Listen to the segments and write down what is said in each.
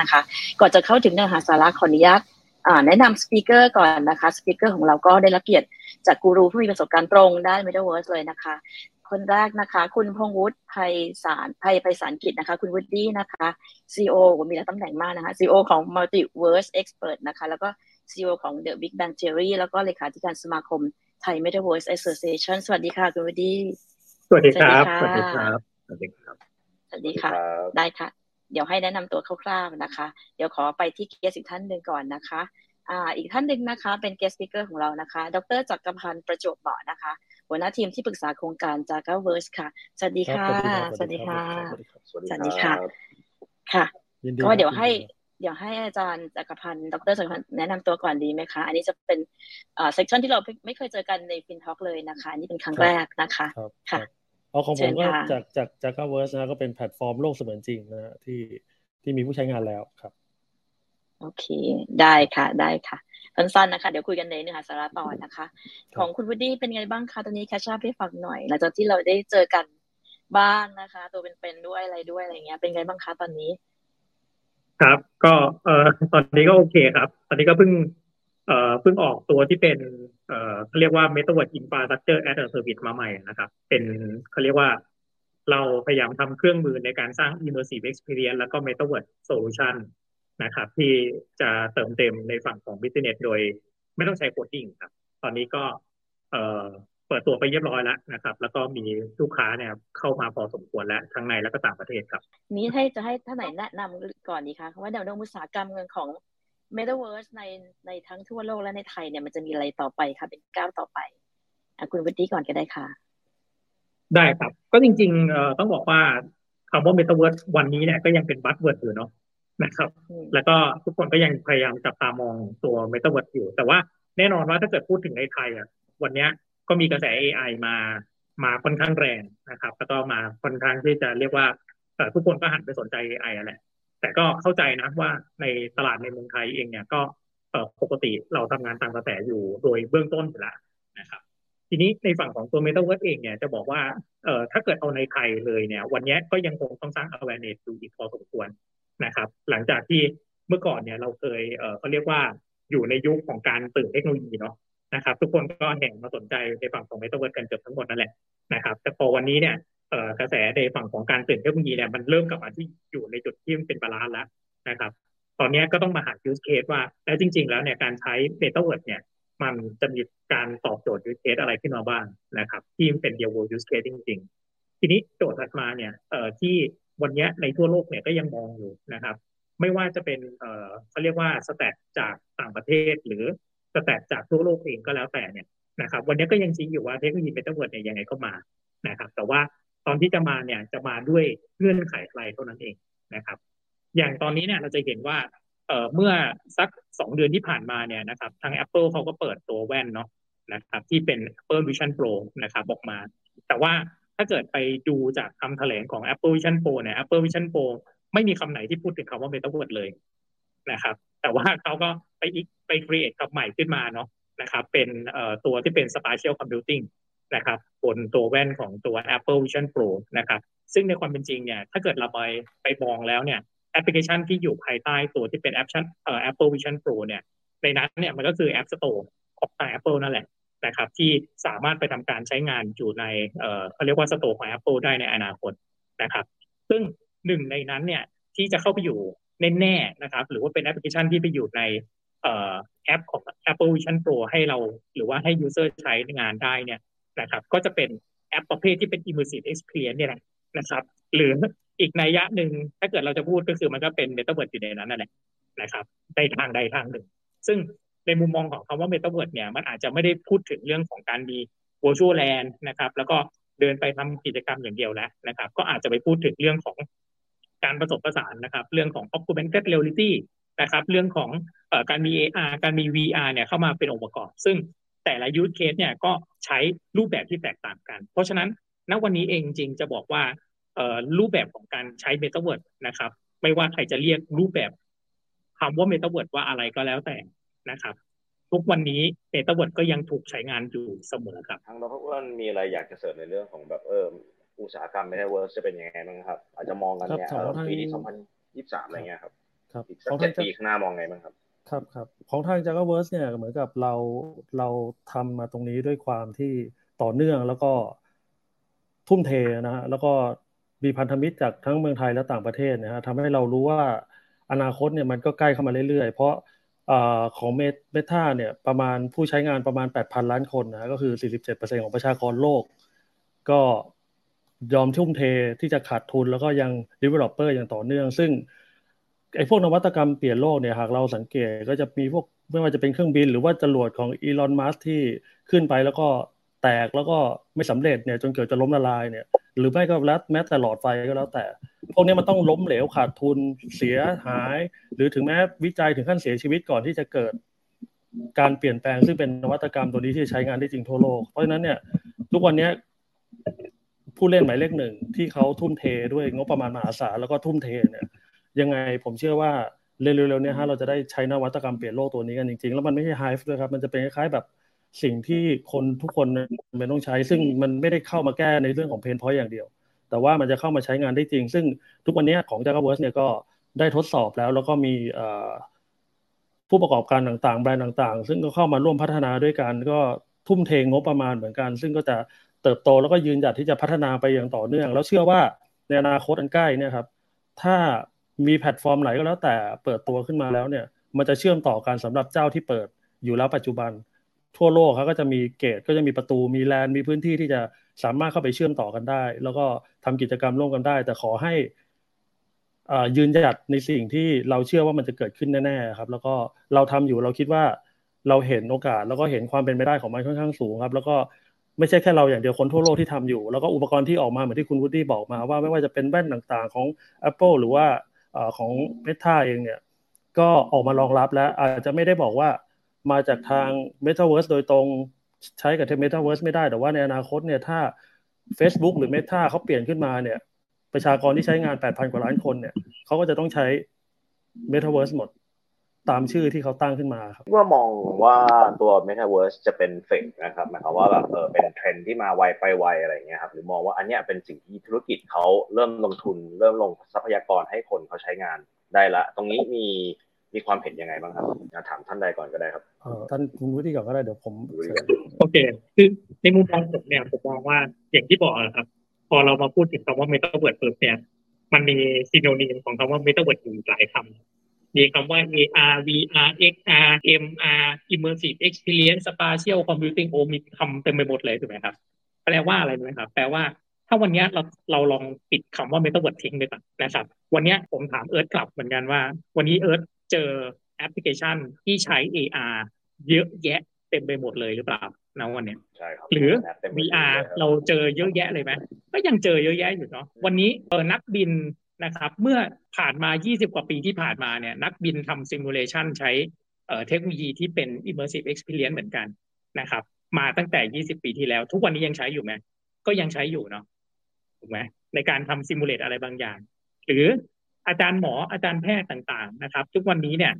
นะคะ ก่อนจะเข้าถึงเนื้อหาสาระขออนุญาตแนะนำสปิเกอร์ก่อนนะคะสปิเกอร์ของเราก็ได้รับเกียรติจากกูรูผู้มีประสบการณ์ตรงด้าน Metaverse เลยนะคะ คนแรกนะคะ คุณพงวุฒิภัยสารภัยภัยสารกิจนะคะ คุณวุฒินะคะ CEO มีหลายตำแหน่งมากนะคะ CEO ของ Multiverse Expert นะคะ แล้วก็ CEO ของ The Big Bang Theory แล้วก็เลขาธิการสมาคมไทย Metaverse Association สวัสดีค่ะ คุณวุฒิสวัสดีครับ สวัสดีครับ สวัสดีครับ สวัสดีค่ะ ได้ค่ะ เดี๋ยวให้แนะนำตัวคร่าวๆนะคะ เดี๋ยวขอไปที่ guest อีกท่านหนึ่งก่อนนะคะอ่าอีกท่านหนึ่งนะคะ เป็น guest speaker ของเรานะคะ ดรจักรพันธ์ประจวบเหมาะนะคะ หัวหน้าทีมที่ปรึกษาโครงการจากเวิร์สค่ะ สวัสดีค่ะ สวัสดีค่ะ สวัสดีค่ะ ค่ะ ก็เดี๋ยวให้ เดี๋ยวให้อาจารย์จักรพันธ์ ดรจักรพันธ์แนะนำตัวก่อนดีไหมคะ อันนี้จะเป็นอ่า session ที่เราไม่เคยเจอกันในฟินท็อกเลยนะคะนี่เป็นครั้งแรกนะคะ ค่ะ เอาของผมก็จากจากจากเวิร์สนะก็เป็นแพลตฟอร์มโลกเสมือนจริงนะที่ที่มีผู้ใช้งานแล้วครับ โอเค ได้ค่ะได้ค่ะสั้นๆนะคะ เดี๋ยวคุยกันในเนื้อหาสาระต่อนะคะ ของคุณวูดดี้เป็นไงบ้างคะตอนนี้ catch up ให้ฟังหน่อยหลังจากที่เราได้เจอกันบ้างนะคะ ตัวเป็นๆด้วยอะไรด้วยอะไรเงี้ย เป็นไงบ้างคะตอนนี้ ครับ ก็เอ่อตอนนี้ก็โอเคครับ ตอนนี้ก็เพิ่งเอ่อเพิ่งออกตัวที่เป็น เขาเรียกว่า Metaverse Infrastructure as a Service มาใหม่นะครับ เป็นเขาเรียกว่าเราพยายามทำเครื่องมือในการสร้าง immersive experience แล้วก็ Metaverse solution นะครับ ที่จะเติมเต็มในฝั่งของ business โดยไม่ต้องใช้ coding ครับ ตอนนี้ก็เเปิดตัวไปเรียบร้อยแล้วนะครับ แล้วก็มีลูกค้าเนี่ยเข้ามาพอสมควรแล้วทั้งในและก็ต่างประเทศครับ นี้ให้จะให้ท่านไหนแนะนำก่อนดีคะว่าแนวโน้มอุตสาหกรรมเงินของ Metaverse ในในทั้งทั่วโลกและในไทยเนี่ยมันจะมีอะไรต่อไปคะเป็นก้าวต่อไปคุณวูดดี้ก่อนก็ได้ค่ะ ได้ครับ ก็จริงๆเอ่อต้องบอกว่าคำว่า Metaverse วันนี้เนี่ยก็ยังเป็น buzzword อยู่เนาะนะครับ แล้วก็ทุกคนก็ยังพยายามจับตามองตัวเมตาเวิร์ดอยู่ แต่ว่าแน่นอนว่าถ้าเกิดพูดถึงในไทยอะ วันนี้ก็มีกระแส AI มามาค่อนข้างแรงนะครับ แล้วก็มาค่อนข้างที่จะเรียกว่าทุกคนก็หันไปสนใจ AI แหละ แต่ก็เข้าใจนะว่าในตลาดในเมืองไทยเองเนี่ยก็ปกติเราทำงานตามกระแสอยู่โดยเบื้องต้นอยู่แล้วนะครับ ทีนี้ในฝั่งของตัว Metaverse เองเนี่ยจะบอกว่าเอ่อถ้าเกิดเอาในไทยเลยเนี่ย วันนี้ก็ยังคงต้องสร้าง awareness อยู่อีกพอสมควรนะครับ หลังจากที่เมื่อก่อนเนี่ยเราเคยเออเขาเรียกว่าอยู่ในยุคของการตื่นเทคโนโลยีเนาะนะครับ ทุกคนก็แห่มาสนใจในฝั่งของเมตาเวิร์สกันเกือบทั้งหมดนั่นแหละนะครับ แต่พอวันนี้เนี่ย กระแสในฝั่งของการตื่นเทคโนโลยีเนี่ยมันเริ่มกลับมาที่อยู่ในจุดที่มันเป็น balance แล้วนะครับ ตอนนี้ก็ต้องมาหา use case ว่า แล้วจริง ๆ แล้วเนี่ยการใช้เมตาเวิร์สเนี่ยมันจะมีการตอบโจทย์ use case อะไรขึ้นมาบ้างนะครับ ที่เป็น real world use case จริง ๆ ทีนี้โจทย์ถัดมาเนี่ยที่วันนี้ในทั่วโลกเนี่ยก็ยังมองอยู่นะครับ ไม่ว่าจะเป็นเอ่อเขาเรียกว่า stat จากต่างประเทศ หรือstat จากทั่วโลกเองก็แล้วแต่เนี่ยนะครับ วันนี้ก็ยังชี้อยู่ว่าเทคโนโลยีเมตาเวิร์ดเนี่ยยังไงก็มานะครับ แต่ว่า ตอนที่จะมาเนี่ยจะมาด้วยเงื่อนไขอะไรเท่านั้นเองนะครับ อย่างตอนนี้เนี่ยเราจะเห็นว่าเอ่อเมื่อสักสองเดือนที่ผ่านมาเนี่ยนะครับทาง Apple เขาก็เปิดตัวแว่นเนาะนะครับที่เป็น Apple Vision Pro นะครับออกมา แต่ว่าถ้าเกิดไปดูจากคำแถลงของ Apple Vision Pro เนี่ย Apple Vision Pro ไม่มีคำไหนที่พูดถึงคำว่า Metaverse เลยนะครับ แต่ว่าเขาก็ไปอีกไป create คำใหม่ขึ้นมาเนาะนะครับเป็นเอ่อตัวที่เป็น Spatial Computing นะครับบนตัวแว่นของตัว Apple Vision Pro นะครับซึ่งในความเป็นจริงเนี่ยถ้าเกิดเราไปไปมองแล้วเนี่ยแอปพลิเคชันที่อยู่ภายใต้ตัวที่เป็นแอปชั่นเอ่อ Apple Vision Pro เนี่ยในนั้นเนี่ยมันก็คือ App Store ของทาง Apple นั่นแหละนะครับที่สามารถไปทำการใช้งานอยู่ในเอ่อเขาเรียกว่า store ของ Apple ได้ในอนาคตนะครับ ซึ่งหนึ่งในนั้นเนี่ยที่จะเข้าไปอยู่แน่ๆนะครับ หรือว่าเป็นแอปพลิเคชันที่ไปอยู่ในแอปของ Apple Vision Pro ให้เรา หรือว่าให้ user ใช้งานได้เนี่ย นะครับ ก็จะเป็นแอปประเภทที่เป็น immersive experience เนี่ยนะครับ หรืออีกนัยยะหนึ่งถ้าเกิดเราจะพูดก็คือมันก็เป็น metaverse อยู่ในนั้นนั่นแหละนะครับในทางใดทางหนึ่ง ซึ่งในมุมมองของคำว่า metaverse เนี่ยมันอาจจะไม่ได้พูดถึงเรื่องของการมี virtual land นะครับ แล้วก็เดินไปทำกิจกรรมอย่างเดียวแล้วนะครับ ก็อาจจะไปพูดถึงเรื่องของการผสมผสานนะครับ เรื่องของ augmented reality นะครับ เรื่องของอการมี AR การมี VR เนี่ยเข้ามาเป็นองค์ประกอบ ซึ่ง แต่ละ use case เนี่ยก็ใช้รูปแบบที่แตกต่างกัน เพราะฉะนั้นณวันนี้เองจริงจะบอกว่ารูปแบบของการใช้ Metaverse นะครับ ไม่ว่าใครจะเรียกรูปแบบคำว่า Metaverse ว่าอะไรก็แล้วแต่นะครับ ทุกวันนี้ Metaverse ก็ยังถูกใช้งานอยู่เสมอครับทางเราพวกเรามีอะไรอยากจะเสริมในเรื่องของแบบเอออุตสาหกรรมเมตาเวิร์สจะเป็นยังไงบ้างครับ อาจจะมองกันเนี่ยปีนี้สองพันยี่สิบสามอะไรเงี้ยครับครับอีกสักเจ็ดปีข้างหน้ามองไงบ้างครับ ครับครับของทาง j a g a v e r s e เนี่ยเหมือนกับเราเราทำมาตรงนี้ด้วยความที่ต่อเนื่องแล้วก็ทุ่มเทนะฮะแล้วก็มีพันธมิตรจากทั้งเมืองไทยและต่างประเทศนะฮะทำให้เรารู้ว่าอนาคตเนี่ยมันก็ใกล้เข้ามาเรื่อยๆ เพราะของเมทาเนี่ยประมาณผู้ใช้งานประมาณ 8,000 ล้านคนนะก็คือ 47%ของประชากรโลก ก็ยอมทุ่มเทที่จะขาดทุนแล้วก็ยัง developer อย่างต่อเนื่อง ซึ่ง ไอ้พวกนวัตกรรมเปลี่ยนโลกเนี่ยหากเราสังเกตก็จะมีพวกไม่ว่าจะเป็นเครื่องบิน หรือว่าจรวดของอีลอนมัสที่ขึ้นไปแล้วก็แตกแล้วก็ไม่สำเร็จเนี่ยจนเกิดจะล้มละลายเนี่ย หรือไม่ก็แล้วแม้แต่หลอดไฟก็แล้วแต่ พวกนี้มันต้องล้มเหลวขาดทุนเสียหาย หรือถึงแม้วิจัยถึงขั้นเสียชีวิตก่อนที่จะเกิด การเปลี่ยนแปลงซึ่งเป็นนวัตกรรมตัวนี้ที่ใช้งานได้จริงทั่วโลกเพราะฉะนั้นเนี่ยทุกวันนี้ผู้เล่นหมายเลขหนึ่งที่เขาทุ่มเทด้วยงบประมาณมหาศาลแล้วก็ทุ่มเทเนี่ย ยังไงผมเชื่อว่าเร็วๆเนี้ยฮะเราจะได้ใช้นวัตกรรมเปลี่ยนโลกตัวนี้กันจริงๆ แล้วมันไม่ใช่ไฮฟ์ด้วยครับ มันจะเป็นคล้ายๆแบบสิ่งที่คนทุกคนมันต้องใช้ ซึ่งมันไม่ได้เข้ามาแก้ในเรื่องของ pain point อย่างเดียว แต่ว่ามันจะเข้ามาใช้งานได้จริง ซึ่งทุกวันนี้ของจาก a เวิร์สเนี่ยก็ได้ทดสอบแล้ว แล้วก็มีผู้ประกอบการต่างๆ แบรนด์ต่างๆ ซึ่งก็เข้ามาร่วมพัฒนาด้วยกันก็ทุ่มเทงบประมาณเหมือนกัน ซึ่งก็จะเติบโตแล้วก็ยืนหยัดที่จะพัฒนาไปอย่างต่อเนื่อง แล้วเชื่อว่าในอนาคตอันใกล้เนี่ยครับ ถ้า มีแพลตฟอร์มไหนก็แล้วแต่เปิดตัวขึ้นมาแล้วเนี่ย มันจะเชื่อมต่อกันสำหรับเจ้าที่เปิดอยู่แล้วปัจจุบัน ทั่วโลกเขาก็จะมีเกตก็จะมีประตูมีแลนด์มีพื้นที่ที่จะสามารถเข้าไปเชื่อมต่อกันได้ แล้วก็ทำกิจกรรมร่วมกันได้ แต่ขอให้ยืนหยัดในสิ่งที่เราเชื่อว่ามันจะเกิดขึ้นแน่ๆครับ แล้วก็เราทำอยู่เราคิดว่าเราเห็นโอกาสแล้วก็เห็นความเป็นไปได้ของมันค่อนข้างสูงครับ แล้วก็ไม่ใช่แค่เราอย่างเดียวคนทั่วโลกที่ทำอยู่ แล้วก็อุปกรณ์ที่ออกมาเหมือนที่คุณวูดดี้บอกมาว่าไม่ว่าจะเป็นแว่นต่างๆของ Apple หรือว่า ของเมท่าเองเนี่ยก็ออกมารองรับแล้ว อาจจะไม่ได้บอกว่ามาจากทาง Metaverse โดยตรงใช้กับเท Metaverse ไม่ได้ แต่ว่าในอนาคตเนี่ยถ้า Facebook หรือ Meta เขาเปลี่ยนขึ้นมาเนี่ย ประชากรที่ใช้งาน 8,000 กว่าล้านคนเนี่ยเขาก็จะต้องใช้ Metaverse หมด ตามชื่อที่เขาตั้งขึ้นมาครับว่ามองว่าตัว Metaverse จะเป็นเฟกนะครับหมายความว่าแบบเออเป็นเทรนที่มาไวไปไวอะไรเงี้ยครับหรือมองว่าอันเนี้ยเป็นสิ่งที่ธุรกิจเขาเริ่มลงทุน เริ่มลงทรัพยากรให้คนเขาใช้งานได้ละ ตรงนี้มีมีความเห็นยังไงบ้างครับถามท่านใดก่อนก็ได้ครับเออท่านคุณวูดดี้ก่อนก็ได้เดี๋ยวผมโอเค คือในมุมมองผมเนี่ยผมมองว่าอย่างที่บอกครับ พอเรามาพูดถึงคำว่าเมตาเวิร์ดเปิดเนี่ยมันมี synonym ของคำว่าเมตาเวิร์ดอยู่หลายคำ มีคำว่า AR VR XR MR Immersive Experience Spatial Computing โอมีคำเต็มไปหมดเลยถูกไหมครับ แปลว่าอะไรไหมครับ แปลว่าถ้าวันนี้เราเราลองปิดคำว่าเมตาเวิร์ดทิ้งไปก่อนนะครับ วันนี้ผมถามเอิร์ธกลับเหมือนกันว่า วันนี้เอิร์ธเจอแอปพลิเคชันที่ใช้ AR เยอะแยะเต็มไปหมดเลยหรือเปล่าณวันนี้ใช่ครับหรือ VR เราเจอเยอะแยะเลยไหมก็ยังเจอเยอะแยะอยู่เนาะวันนี้เออนักบิน นะครับ เมื่อผ่านมา 20 กว่าปีที่ผ่านมาเนี่ยนักบินทำ simulation ใช้เทคโนโลยีที่เป็น immersive experience เหมือนกันนะครับ มาตั้งแต่ 20 ปีที่แล้ว ทุกวันนี้ยังใช้อยู่ไหมก็ยังใช้อยู่เนาะถูกไหมในการทำซิมูเลตอะไรบางอย่าง หรืออาจารย์หมออาจารย์แพทย์ต่างๆนะครับ ทุกวันนี้เนี่ย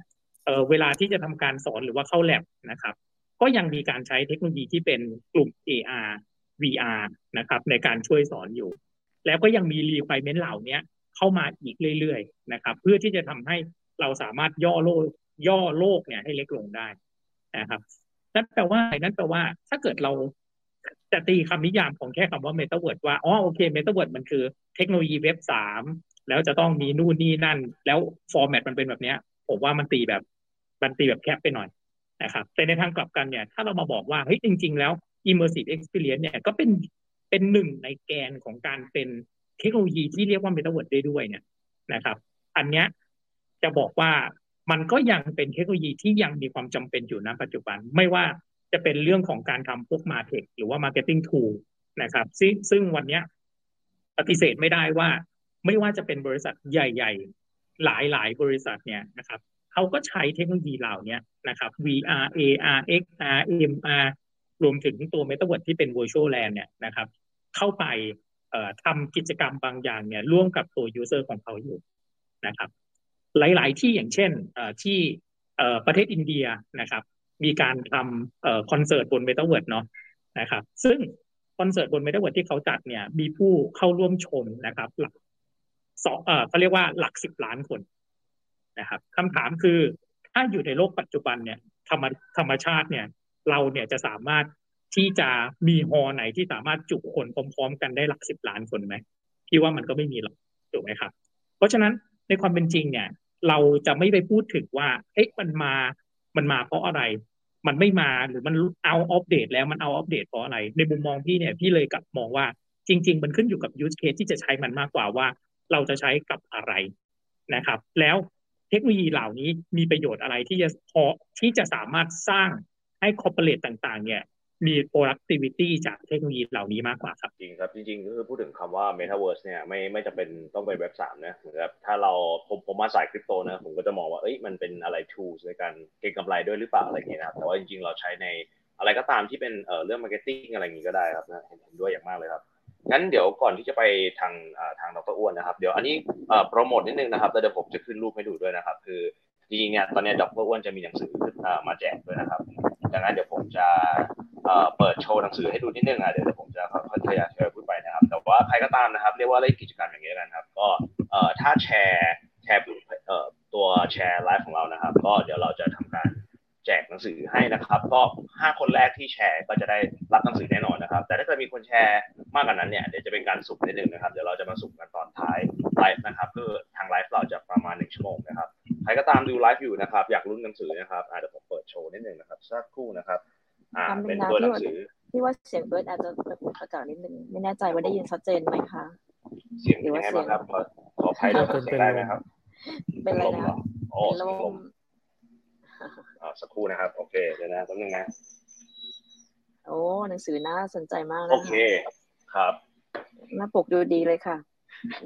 เเวลาที่จะทำการสอนหรือว่าเข้าแลบนะครับ ก็ยังมีการใช้เทคโนโลยีที่เป็นกลุ่ม AR VR นะครับ ในการช่วยสอนอยู่ แล้วก็ยังมี requirement เหล่านี้ เข้ามาอีกเรื่อยๆนะครับ เพื่อที่จะทำให้เราสามารถย่อโลกย่อโลกเนี่ยให้เล็กลงได้นะครับนั่นแปลว่านั่นแปลว่า ถ้าเกิดเราจะตีคำนิยามของแค่คำว่า Metaverse ว่าอ๋อโอเค Metaverse มันคือเทคโนโลยีเว็บสามแล้วจะต้องมีนู่นนี่นั่น แล้วฟอร์แมตมันเป็นแบบเนี้ย ผมว่ามันตีแบบมันตีแบบแคบไปหน่อยนะครับแต่ในทางกลับกันเนี่ย ถ้าเรามาบอกว่าเฮ้ยจริง ๆ แล้ว immersive experience เนี่ยก็เป็นเป็นหนึ่งในแกนของการเป็น เทคโนโลยีที่เรียกว่า metaverse ได้ด้วยเนี่ยนะครับ อันเนี้ยจะบอกว่ามันก็ยังเป็นเทคโนโลยีที่ยังมีความจำเป็นอยู่ณปัจจุบัน ไม่ว่าจะเป็นเรื่องของการทำพวกมาเทคหรือว่า marketing tool นะครับซึ่งซึ่งวันนี้ปฏิเสธไม่ได้ว่า ไม่ว่าจะเป็นบริษัทใหญ่ ๆ หลายๆ บริษัทเนี่ยนะครับเขาก็ใช้เทคโนโลยีเหล่านี้นะครับ VR AR XR MR รวมถึงตัว Metaverse ที่เป็น Virtual Land เนี่ยนะครับ เข้าไป ทำกิจกรรมบางอย่างเนี่ยร่วมกับตัว user ของเขาอยู่นะครับ หลาย ๆ ที่อย่างเช่นที่ประเทศอินเดียนะครับ มีการทำคอนเสิร์ตบน Metaverse เนาะนะครับ ซึ่งคอนเสิร์ตบน Metaverse ที่เขาจัดเนี่ย มีผู้เข้าร่วมชมนะครับหลักสองเออเขาเรียกว่าหลักสิบล้านคนนะครับคำถามคือถ้าอยู่ในโลกปัจจุบันเนี่ยธรรมธรรมชาติเนี่ย เราเนี่ยจะสามารถ ที่จะมีฮอไหนที่สามารถจุคนพร้อมๆ กันได้หลักสิบล้านคนไหมพี่ว่ามันก็ไม่มีหรอกถูกไหมครับ เพราะฉะนั้นในความเป็นจริงเนี่ย เราจะไม่ไปพูดถึงว่าเอ๊ะมันมามันมาเพราะอะไร มันไม่มาหรือมันเอาอัปเดตแล้วมันเอาอัปเดตเพราะอะไร ในมุมมองพี่เนี่ยพี่เลยกลับมองว่าจริง ๆ มันขึ้นอยู่กับ use case ที่จะใช้มันมากกว่าว่า เราจะใช้กับอะไรนะครับ แล้วเทคโนโลยีเหล่านี้มีประโยชน์อะไรที่จะพอที่จะสามารถสร้างให้คอร์เปอเรทต่าง ๆ เนี่ย มี productivity จากเทคโนโลยีเหล่านี้มากกว่าครับ จริงครับ จริงๆก็คือพูดถึงคำว่า metaverse เนี่ยไม่ไม่จำเป็นต้องไปเว็บสามนะเหมือนกับถ้าเราผมผมมาสายคริปโตนะ ผมก็จะมองว่าเอ้ยมันเป็นอะไร tools ในการเก็งกำไรด้วยหรือเปล่าอะไรเงี้ยนะครับแต่ว่าจริงๆ เราใช้ในอะไรก็ตามที่เป็นเอ่อเรื่อง marketing อะไรอย่างนี้ก็ได้ครับนะเห็นด้วยอย่างมากเลยครับงั้นเดี๋ยวก่อนที่จะไปทางทางดรอ้วนนะครับ เดี๋ยวอันนี้โปรโมทนิดนึงนะครับแต่เดี๋ยวผมจะขึ้นรูปให้ดูด้วยนะครับ คือจริงๆเนี่ยตอนนี้ดรอ้วนจะมีหนังสือมาแจกด้วยนะครับ ดังนั้นเดี๋ยวผมจะเปิดโชว์หนังสือให้ดูนิดนึงอะเดี๋ยวผมจะค่อยๆทยอยพูดไปนะครับ แต่ว่าใครก็ตามนะครับ เรียกว่าเล่นกิจกรรมอย่างนี้กันครับ ก็ถ้าแชร์แชร์ตัวแชร์ไลฟ์ของเรานะครับ ก็เดี๋ยวเราจะทำการแจกหนังสือให้นะครับ ก็ห้าคนแรกที่แชร์ก็จะได้รับหนังสือแน่นอนนะครับ แต่ถ้าเกิดมีคนแชร์มากกว่านั้นเนี่ยเดี๋ยวจะเป็นการสุ่มนิดนึงนะครับเดี๋ยวเราจะมาสุ่มกันตอนท้ายไลฟ์นะครับคือทางไลฟ์เราจะประมาณหนึ่งชั่วโมงนะครับ ใครก็ตามดูไลฟ์อยู่นะครับ อยากลุ้นหนังสือนะครับเดี๋ยวผมเปิดโชว์นิดนึงนะครับสักครู่นะครับ อ่าเป็นตัวหนังสือที่ว่าเสียงเบิร์ดอาจจะกระตุกกระจายนิดนึงไม่แน่ใจว่าได้ยินชัดเจนไหมคะเสียงยังไงบ้างครับขอขอภัยด้วยเสียงได้ไหมครับ เป็นอะไรนะโอ้ลมอ่าสักครู่นะครับ โอเคเดี๋ยวนะแป๊บนึงนะโอ้หนังสือน่าสนใจมากโอเคครับหน้าปกดูดีเลยค่ะ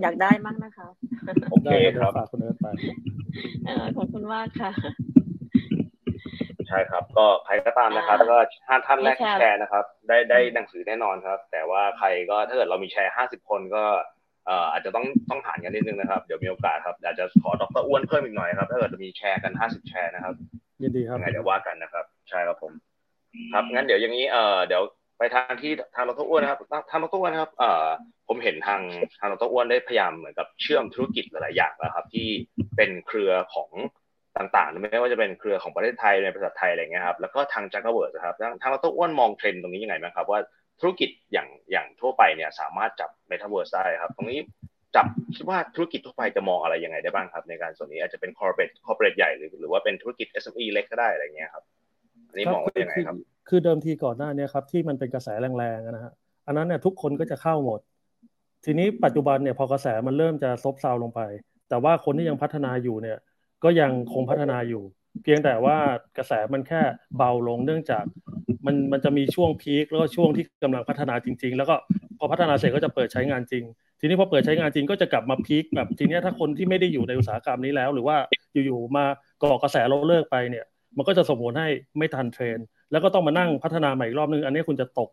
อยากได้มากนะคะ โอเคครับคุณเอิร์ธไป ขอบคุณมากค่ะช่ครับ ก็ใครก็ตามนะครับ ก็ห้าท่านแรกที่แชร์นะครับ ได้ได้หนังสือแน่นอนครับ แต่ว่าใครก็ถ้าเกิดเรามีแชร์ห้าสิบคนก็อาจจะต้องต้องผ่านกันนิดนึงนะครับ เดี๋ยวมีโอกาสครับอาจจะขอดรอ้วนเพิ่มอีกหน่อยครับ ถ้าเกิดมีแชร์กันห้าสิบแชร์นะครับยินดีครับยังไงเดี๋ยวว่ากันนะครับ ใช่ครับผม ครับงั้นเดี๋ยวอย่างนี้เออเดี๋ยว ไปทางที่ทางดร.อ้วนนะครับทางดร.อ้วนนะครับเออผมเห็นทางทางดร.อ้วนได้พยายามเหมือนกับเชื่อมธุรกิจหลายๆอย่างนะครับ ที่เป็นเครือของต่างๆไม่ว่าจะเป็นเครือของประเทศไทยในบริษัทไทยอะไรเงี้ยครับแล้วก็ทาง Jagaverse ครับทางเราต้องอ้วนมองเทรนด์ตรงนี้ยังไงไหมครับ ว่าธุรกิจอย่างอย่างทั่วไปเนี่ยสามารถจับเมตาเวิร์สได้ครับ ตรงนี้จับคิดว่าธุรกิจทั่วไปจะมองอะไรยังไงได้บ้างครับ ในการส่วนนี้อาจจะเป็น corporate corporate ใหญ่หรือหรือว่าเป็นธุรกิจ SME เล็กก็ได้อะไรเงี้ยครับอันนี้มองว่ายังไงครับ คือเดิมทีก่อนหน้านี้ครับที่มันเป็นกระแสแรงๆนะฮะอันนั้นเนี่ยทุกคนก็จะเข้าหมด ทีนี้ปัจจุบันเนี่ยพอกระแสมันเริ่มจะซบเซาลงไป แต่ว่าคนที่ยังพัฒนาอยู่เนี่ยก็ยังคงพัฒนาอยู่ เพียงแต่ว่ากระแสมันแค่เบาลงเนื่องจากมันมันจะมีช่วงพีคแล้วก็ช่วงที่กำลังพัฒนาจริง ๆ แล้วก็พอพัฒนาเสร็จก็จะเปิดใช้งานจริง ทีนี้พอเปิดใช้งานจริงก็จะกลับมาพีคแบบทีนี้ถ้าคนที่ไม่ได้อยู่ในอุตสาหกรรมนี้แล้ว หรือว่าอยู่ๆมาก่อกระแสเราเลิกไปเนี่ย มันก็จะส่งผลให้ไม่ทันเทรนด์ แล้วก็ต้องมานั่งพัฒนาใหม่อีกรอบนึง อันนี้คุณจะตก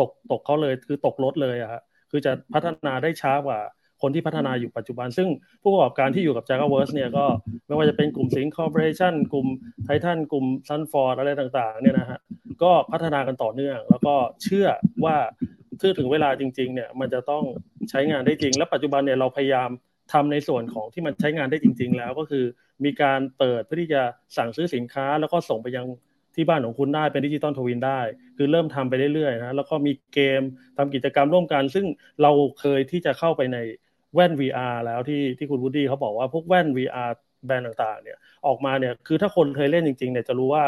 ตกตกเขาเลยคือตกรถเลยอะฮะคือจะพัฒนาได้ช้ากว่าคนที่พัฒนาอยู่ปัจจุบัน ซึ่งผู้ประกอบการที่อยู่กับ Jagaverse เนี่ยก็ไม่ว่าจะเป็นกลุ่มสิงคอร์ปอเรชั่นกลุ่มไททันกลุ่มซันฟอร์ดอะไรต่างๆเนี่ยนะฮะก็พัฒนากันต่อเนื่อง แล้วก็เชื่อว่าเมื่อถึงเวลาจริงๆเนี่ยมันจะต้องใช้งานได้จริง และปัจจุบันเนี่ยเราพยายามทำในส่วนของที่มันใช้งานได้จริง ๆ แล้วก็คือมีการเปิดเพื่อที่จะสั่งซื้อสินค้าแล้วก็ส่งไปยัง ที่บ้านของคุณได้เป็น digital twin ได้ คือเริ่มทำไปเรื่อยๆนะแล้วก็มีเกมทำกิจกรรมร่วมกัน ซึ่งเราเคยที่จะเข้าไปในแว่น VR แล้วที่ที่คุณวูดดี้เขาบอกว่าพวกแว่น VR แบรนด์ต่างๆเนี่ยออกมาเนี่ยคือถ้าคนเคยเล่นจริงๆเนี่ยจะรู้ว่า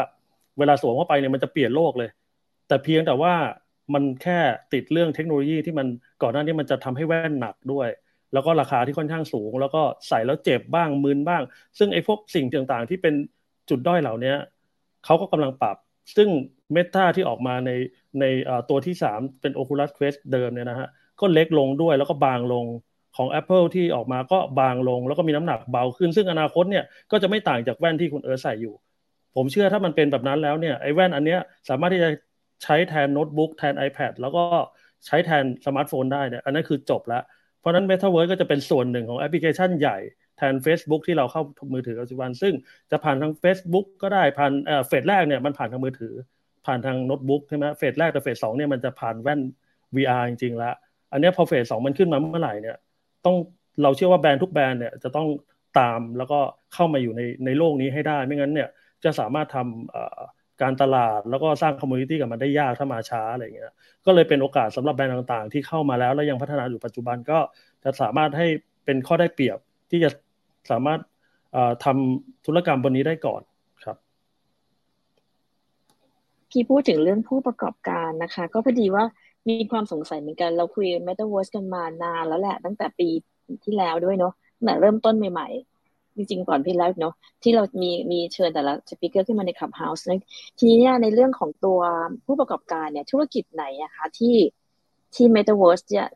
เวลาสวมเข้าไปเนี่ยมันจะเปลี่ยนโลกเลย แต่เพียงแต่ว่ามันแค่ติดเรื่องเทคโนโลยีที่มันก่อนหน้านี้มันจะทำให้แว่นหนักด้วย แล้วก็ราคาที่ค่อนข้างสูง แล้วก็ใส่แล้วเจ็บบ้างมึนบ้าง ซึ่งไอ้พวกสิ่งต่างๆ ที่เป็นจุดด้อยเหล่านี้ เขาก็กำลังปรับ ซึ่งเมตาที่ออกมาในในตัวที่ 3 เป็น Oculus Quest เดิมเนี่ยนะฮะก็เล็กลงด้วยแล้วก็บางลงของ Apple ที่ออกมาก็บางลง แล้วก็มีน้ำหนักเบาขึ้น ซึ่งอนาคตเนี่ยก็จะไม่ต่างจากแว่นที่คุณเอิร์ธใส่อยู่ ผมเชื่อถ้ามันเป็นแบบนั้นแล้วเนี่ยไอ้แว่นอันเนี้ยสามารถที่จะใช้แทนโน้ตบุ๊กแทน iPad แล้วก็ใช้แทนสมาร์ทโฟนได้เนี่ยอันนั้นคือจบแล้ว เพราะนั้น Metaverse ก็จะเป็นส่วนหนึ่งของแอปพลิเคชันใหญ่ แทน Facebook ที่เราเข้ามือถือปัจจุบัน ซึ่งจะผ่านทาง Facebook ก็ได้ผ่าน phase แรกเนี่ยมันผ่านทางมือถือ ผ่านทางโน้ตบุ๊กใช่ไหม phase แรกแต่ phase สองเนี่ยมันจะผ่านแว่น VR จริงๆแล้วอันนี้พอ phase สองมันขึ้นมาเมื่อไหร่เนี่ยต้องเราเชื่อว่าแบรนด์ทุกแบรนด์เนี่ยจะต้องตามแล้วก็เข้ามาอยู่ในในโลกนี้ให้ได้ ไม่งั้นเนี่ยจะสามารถทำการตลาดแล้วก็สร้างคอมมูนิตี้กับมันได้ยากถ้ามาช้าอะไรเงี้ยก็เลยเป็นโอกาสสำหรับแบรนด์ต่างๆ ที่เข้ามาแล้ว และยังพัฒนาอยู่ปัจจุบันก็จะสามารถให้เป็นข้อได้เปรียบที่จะ สามารถทำธุรกรรมบนนี้ได้ก่อนครับพี่พูดถึงเรื่องผู้ประกอบการนะคะ ก็พอดีว่ามีความสงสัยเหมือนกันเราคุย Metaverse กันมานานแล้วแหละ ตั้งแต่ปีที่แล้วด้วยเนาะตั้งแต่เริ่มต้นใหม่ๆ จริงๆ ก่อนปีแล้วเนาะที่เรามีมีเชิญแต่ละ speaker ขึ้นมาใน Clubhouse นะทีนี้ในเรื่องของตัวผู้ประกอบการเนี่ย ธุรกิจไหนอะคะที่ที่ Metaverse เนี่ย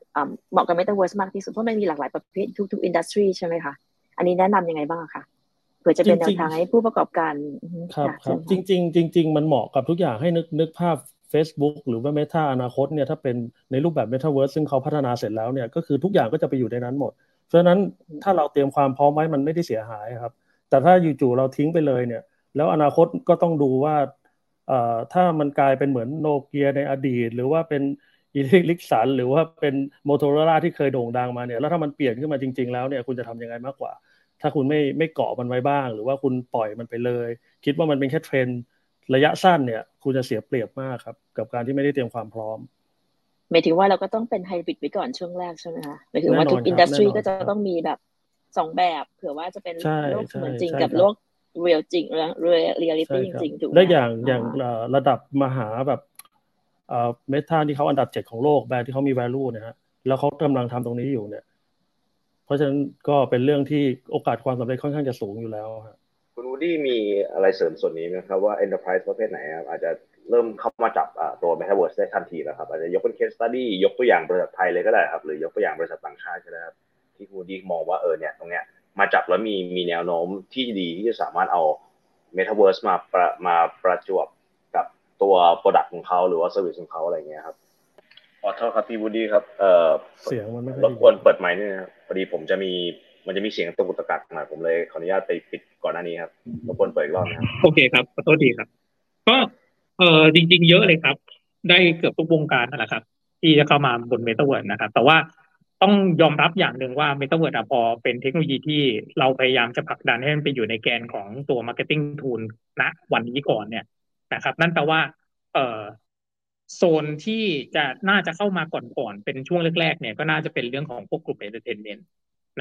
เหมาะกับ Metaverse มากที่สุดเพราะมันมีหลากหลายประเภททุกๆ industry ใช่ไหมคะ อันนี้แนะนำยังไงบ้างคะเผื่อจะเป็นแนวทางให้ผู้ประกอบการครับครับ จริง ๆ จริง ๆ มันเหมาะกับทุกอย่างให้นึกนึกภาพ Facebook หรือว่า Meta อนาคตเนี่ยถ้าเป็นในรูปแบบ Metaverse ซึ่งเขาพัฒนาเสร็จแล้วเนี่ยก็คือทุกอย่างก็จะไปอยู่ในนั้นหมด เพราะฉะนั้นถ้าเราเตรียมความพร้อมไว้มันไม่ได้เสียหายครับ แต่ถ้าอยู่ๆเราทิ้งไปเลยเนี่ย แล้วอนาคตก็ต้องดูว่าถ้ามันกลายเป็นเหมือนโนเกียในอดีต หรือว่าเป็น Ericsson หรือว่าเป็นโมโตโรล่าที่เคยโด่งดังมาเนี่ยแล้วถ้ามันเปลี่ยนขึ้นมาจริง ๆ แล้วเนี่ยคุณจะทำยังไงมากกว่า ถ้าคุณไม่ไม่เกาะมันไว้บ้าง หรือว่าคุณปล่อยมันไปเลย คิดว่ามันเป็นแค่เทรนระยะสั้นเนี่ย คุณจะเสียเปรียบมากครับ กับการที่ไม่ได้เตรียมความพร้อมหมายถึงว่าเราก็ต้องเป็นไฮบริดไว้ก่อนช่วงแรกใช่ไหมคะหมายถึงว่าทุก industry ก็จะต้องมีแบบสองแบบเผื่อว่าจะเป็นโลกเหมือนจริงกับโลก real จริง real reality จริงถูกไหมและอย่างอย่างระดับมหาแบบเอ่อ Meta ที่เขาอันดับเจ็ดของโลกแบรนด์ที่เขามี value เนี่ยฮะแล้วเขากำลังทำตรงนี้อยู่เนี่ยเพ ราะฉะนั้นก็เป็นเรื่องที่โอกาสความสำเร็จค่อนข้างจะสูงอยู่แล้วครับคุณวูดี้มีอะไรเสริมส่วนนี้ไหมครับว่า enterprise ประเภทไหนครับอาจจะเริ่มเข้ามาจับตัว metaverse ได้ทันทีแล้วครับอาจจะยกเป็น case study ยกตัวอย่างบริษัทไทยเลยก็ได้ครับ หรือยกตัวอย่างบริษัทต่างชาติก็ได้ครับที่คุณวูดี้มองว่าเออเนี่ยตรงเนี้ยมาจับแล้วมีมีแนวโน้มที่ดีที่จะสามารถเอา metaverse มาประมาประจวบกับตัว product ของเขาหรือว่า service ของเขาอะไรเงี้ยครับ ขอโทษครับพี่บูดี้ครับ เอ่อเสียงมันไม่รบกวนเปิดไมค์นี่นะครับพอดีผมจะมีมันจะมีเสียงตะกุกตะกักหน่อยผมเลยขออนุญาตไปปิดก่อนหน้านี้ครับรบกวนเปิดอีกรอบนะครับโอเคครับขอโทษทีครับ ก็เออจริง ๆ เยอะเลยครับ ได้เกือบทุกวงการนั่นแหละครับ ที่จะเข้ามาบนเมตาเวิร์ดนะครับ แต่ว่าต้องยอมรับอย่างหนึ่งว่าเมตาเวิร์ดพอเป็นเทคโนโลยีที่เราพยายามจะผลักดันให้มันไปอยู่ในแกนของตัว Marketing Tool ณวันนี้ก่อนเนี่ยนะครับ นั่นแปลว่า เออ โซนที่จะน่าจะเข้ามาก่อนๆเป็นช่วงแรกๆเนี่ยก็น่าจะเป็นเรื่องของพวกกลุ่ม entertainment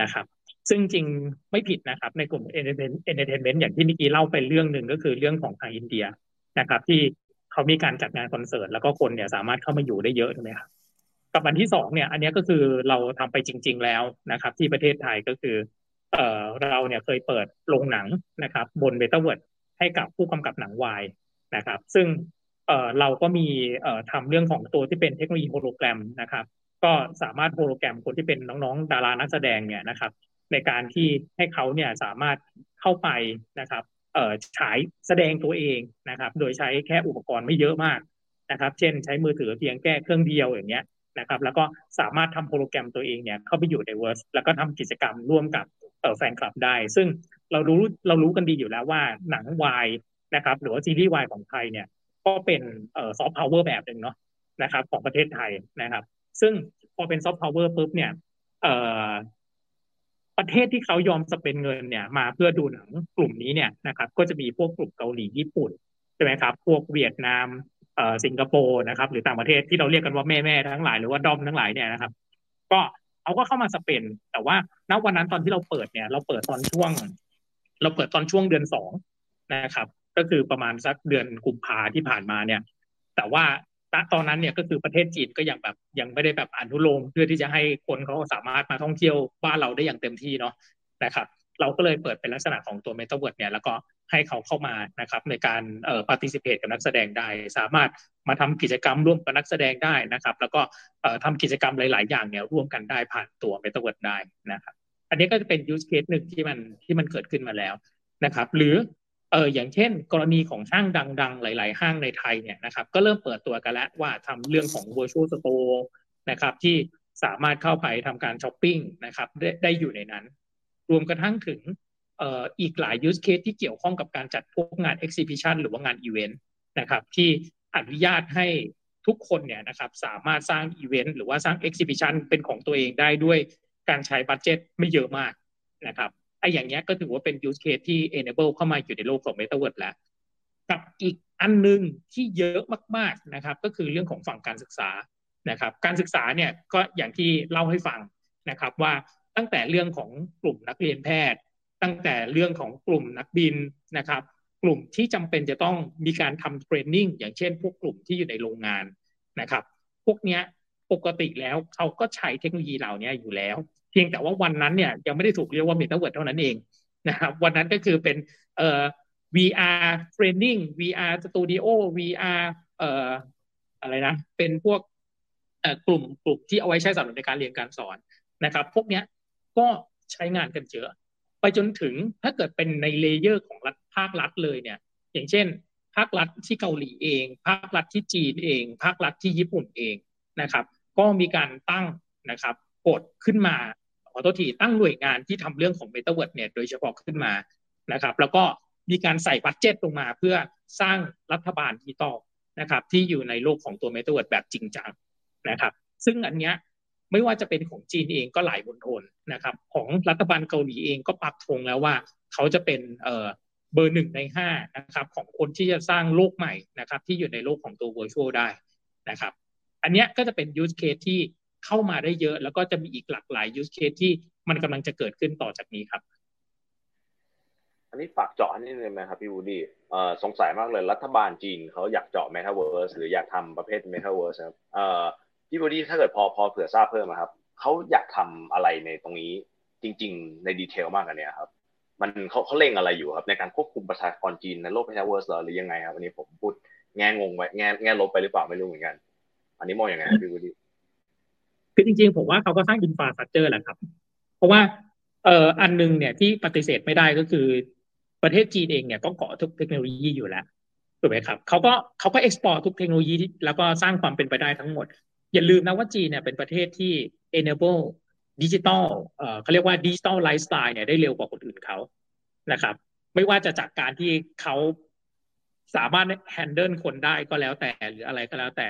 นะครับ ซึ่งจริงไม่ผิดนะครับในกลุ่ม entertainment อย่างที่เมื่อกี้เล่าไปเรื่องหนึ่งก็คือเรื่องของทางอินเดียนะครับที่เขามีการจัดงานคอนเสิร์ตแล้วก็คนเนี่ยสามารถเข้ามาอยู่ได้เยอะใช่ไหมครับกับอันที่สองเนี่ย อันนี้ก็คือเราทำไปจริง ๆ แล้วนะครับ ที่ประเทศไทยก็คือ เอ่อเราเนี่ยเคยเปิดโรงหนังนะครับ บนเบต้าเวิร์ดให้กับผู้กำกับหนังวายนะครับ ซึ่ง เราก็มีทำเรื่องของตัวที่เป็นเทคโนโลยีโฮโลแกรมนะครับ ก็สามารถโฮโลแกรมคนที่เป็นน้องๆ ดารานักแสดงเนี่ยนะครับในการที่ให้เขาเนี่ยสามารถเข้าไปนะครับฉายแสดงตัวเองนะครับ โดยใช้แค่อุปกรณ์ไม่เยอะมากนะครับ เช่น ใช้มือถือเพียงแค่เครื่องเดียวอย่างเงี้ยนะครับ แล้วก็สามารถทำโฮโลแกรมตัวเองเนี่ยเข้าไปอยู่ใน verse แล้วก็ทำกิจกรรมร่วมกับแฟนคลับได้ ซึ่งเรารู้เรารู้กันดีอยู่แล้วว่าหนังวายนะครับ หรือว่าซีรีส์วายของไทยเนี่ย ก็เป็นซอฟต์พาวเวอร์แบบหนึ่งเนาะนะครับ ของประเทศไทยนะครับ ซึ่งพอเป็นซอฟต์พาวเวอร์ปุ๊บเนี่ยประเทศที่เขายอม spend เงินเนี่ย มาเพื่อดูหนังกลุ่มนี้เนี่ยนะครับ ก็จะมีพวกกลุ่มเกาหลีญี่ปุ่นใช่ไหมครับ พวกเวียดนามสิงคโปร์นะครับ หรือต่างประเทศที่เราเรียกกันว่าแม่แม่ทั้งหลายหรือว่าด้อมทั้งหลายเนี่ยนะครับ ก็เขาก็เข้ามา spend แต่ว่าณวันนั้นตอนที่เราเปิดเนี่ย เราเปิดตอนช่วง เราเปิดตอนช่วงเดือนสองนะครับ ก็คือประมาณสักเดือนกุมภาที่ผ่านมาเนี่ย แต่ว่าตอนนั้นเนี่ยก็คือประเทศจีนก็ยังแบบยังไม่ได้แบบอนุโลมเพื่อที่จะให้คนเขาสามารถมาท่องเที่ยวบ้านเราได้อย่างเต็มที่เนาะนะครับ เราก็เลยเปิดเป็นลักษณะของตัวเมตาเวิร์ดเนี่ยแล้วก็ให้เขาเข้ามานะครับในการเอ่อ participate กับนักแสดงได้ สามารถมาทำกิจกรรมร่วมกับนักแสดงได้นะครับ แล้วก็เอ่อทำกิจกรรมหลาย ๆ อย่างเนี่ยร่วมกันได้ผ่านตัวเมตาเวิร์ดได้นะครับ อันนี้ก็จะเป็น use case หนึ่งที่มันที่มันเกิดขึ้นมาแล้วนะครับ หรือ เอออย่างเช่น กรณีของห้างดัง ๆ หลาย ๆ ห้างในไทยเนี่ยนะครับ ก็เริ่มเปิดตัวกันแล้วว่าทำเรื่องของ virtual store นะครับ ที่สามารถเข้าไปทำการช้อปปิ้งนะครับได้ได้อยู่ในนั้น รวมกระทั่งถึงเอ่ออีกหลาย use case ที่เกี่ยวข้องกับการจัดพวกงาน exhibition หรือว่างานอีเวนต์นะครับ ที่อนุญาตให้ทุกคนเนี่ยนะครับสามารถสร้างอีเวนต์หรือว่าสร้าง exhibition เป็นของตัวเองได้ด้วยการใช้ budget ไม่เยอะมากนะครับ ไอ้อย่างเงี้ยก็ถือว่าเป็น use case ที่ enable เข้ามาอยู่ในโลกของ metaverse แล้ว กับอีกอันนึงที่เยอะมากๆนะครับ ก็คือเรื่องของฝั่งการศึกษานะครับ การศึกษาเนี่ยก็อย่างที่เล่าให้ฟังนะครับว่าตั้งแต่เรื่องของกลุ่มนักเรียนแพทย์ ตั้งแต่เรื่องของกลุ่มนักบินนะครับ กลุ่มที่จำเป็นจะต้องมีการทำ training อย่างเช่น พวกกลุ่มที่อยู่ในโรงงานนะครับ พวกเนี้ย ปกติแล้วเขาก็ใช้เทคโนโลยีเหล่านี้อยู่แล้ว เพียงแต่ว่าวันนั้นเนี่ยยังไม่ได้ถูกเรียกว่าเมตาเวิร์ดเท่านั้นเองนะครับวันนั้นก็คือเป็นเอ่อ VR training VR studio VR เอ่ออะไรนะ เป็นพวกเอ่อกลุ่มกลุ่มที่เอาไว้ใช้สำหรับในการเรียนการสอนนะครับ พวกเนี้ยก็ใช้งานกันเยอะไปจนถึงถ้าเกิดเป็นใน layer ของรัฐภาครัฐเลยเนี่ย อย่างเช่น ภาครัฐที่เกาหลีเอง ภาครัฐที่จีนเอง ภาครัฐที่ญี่ปุ่นเองนะครับ ก็มีการตั้งนะครับกฎขึ้นมาขอโทษทีตั้งหน่วยงานที่ทำเรื่องของ m e t a วิร์ดเนี่ยโดยเฉพาะขึ้นมานะครับ แล้วก็มีการใส่ budget ลงมาเพื่อสร้างรัฐบาลดิจิตอลนะครับที่อยู่ในโลกของตัว m e t a วิร์ดแบบจริงจังนะครับซึ่งอันเนี้ยไม่ว่าจะเป็นของจีนเองก็หลายมณฑลนะครับ ของรัฐบาลเกาหลีเองก็ปักธงแล้วว่า เขาจะเป็นเออเบอร์หนึ่งในห้านะครับ ของคนที่จะสร้างโลกใหม่นะครับ ที่อยู่ในโลกของตัว virtual ได้นะครับ อันนี้ก็จะเป็น use case ที่เข้ามาได้เยอะ แล้วก็จะมีอีกหลากหลาย use case ที่มันกำลังจะเกิดขึ้นต่อจากนี้ครับอันนี้ฝากเจาะนิดนึงไหมครับพี่วูดี้เอ่อสงสัยมากเลยรัฐบาลจีนเขาอยากเจาะ Metaverse หรืออยากทำประเภท Metaverse ครับเอ่อพี่วูดี้ถ้าเกิดพอพอเผื่อทราบเพิ่มนะครับเขาอยากทำอะไรในตรงนี้จริง ๆ ใน detail มากกันเนี่ยครับ มันเขาเขาเล็งอะไรอยู่ครับ ในการควบคุมประชากรจีนในโลก Metaverse หรือยังไงครับอันนี้ผมพูดแง่งงไปแง่แง่ลบไปหรือเปล่าไม่รู้เหมือนกัน อันนี้มองอยังไงพี่วูดี้คือจริงๆ ผมว่าเขาก็สร้าง infrastructure แหละครับ เพราะว่าเอ่ออันนึงเนี่ยที่ปฏิเสธไม่ได้ก็คือประเทศจีนเองเนี่ยก็เกาะทุกเทคโนโลยีอยู่แล้วถูกไหมครับเขาก็เขาก็ export ทุกเทคโนโลยีแล้วก็สร้างความเป็นไปได้ทั้งหมด อย่าลืมนะว่าจีนเนี่ยเป็นประเทศที่ enable ดิจิตอลเอ่อเขาเรียกว่า digital lifestyle เนี่ยได้เร็วกว่าคนอื่นเขานะครับ ไม่ว่าจะจากการที่เขาสามารถ handle คนได้ก็แล้วแต่หรืออะไรก็แล้วแต่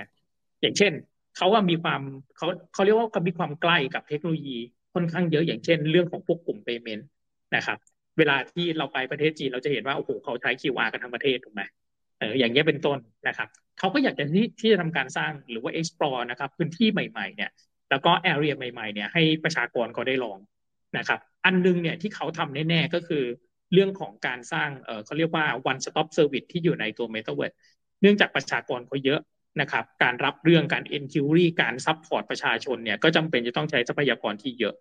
อย่างเช่นเขาว่ามีความเขาเขาเรียกว่าเขามีความใกล้กับเทคโนโลยีค่อนข้างเยอะอย่างเช่น เรื่องของพวกกลุ่ม payment นะครับ เวลาที่เราไปประเทศจีนเราจะเห็นว่าโอ้โหเขาใช้ QR กันทั้งประเทศถูกไหมเอออย่างเงี้ยเป็นต้นนะครับเขาก็อยากจะที่ที่จะทำการสร้างหรือว่า explore นะครับพื้นที่ใหม่ ๆเนี่ยแล้วก็ area ใหม่ๆเนี่ยให้ประชากรเขาได้ลองนะครับ อันนึงเนี่ยที่เขาทำแน่ๆก็คือเรื่องของการสร้างเออเขาเรียกว่า one stop service ที่อยู่ในตัว metaverse เนื่องจากประชากรเขาเยอะ นะครับการรับเรื่องการ enquiry การ support ประชาชนเนี่ยก็จำเป็นจะต้องใช้ทรัพยากรที่เยอะ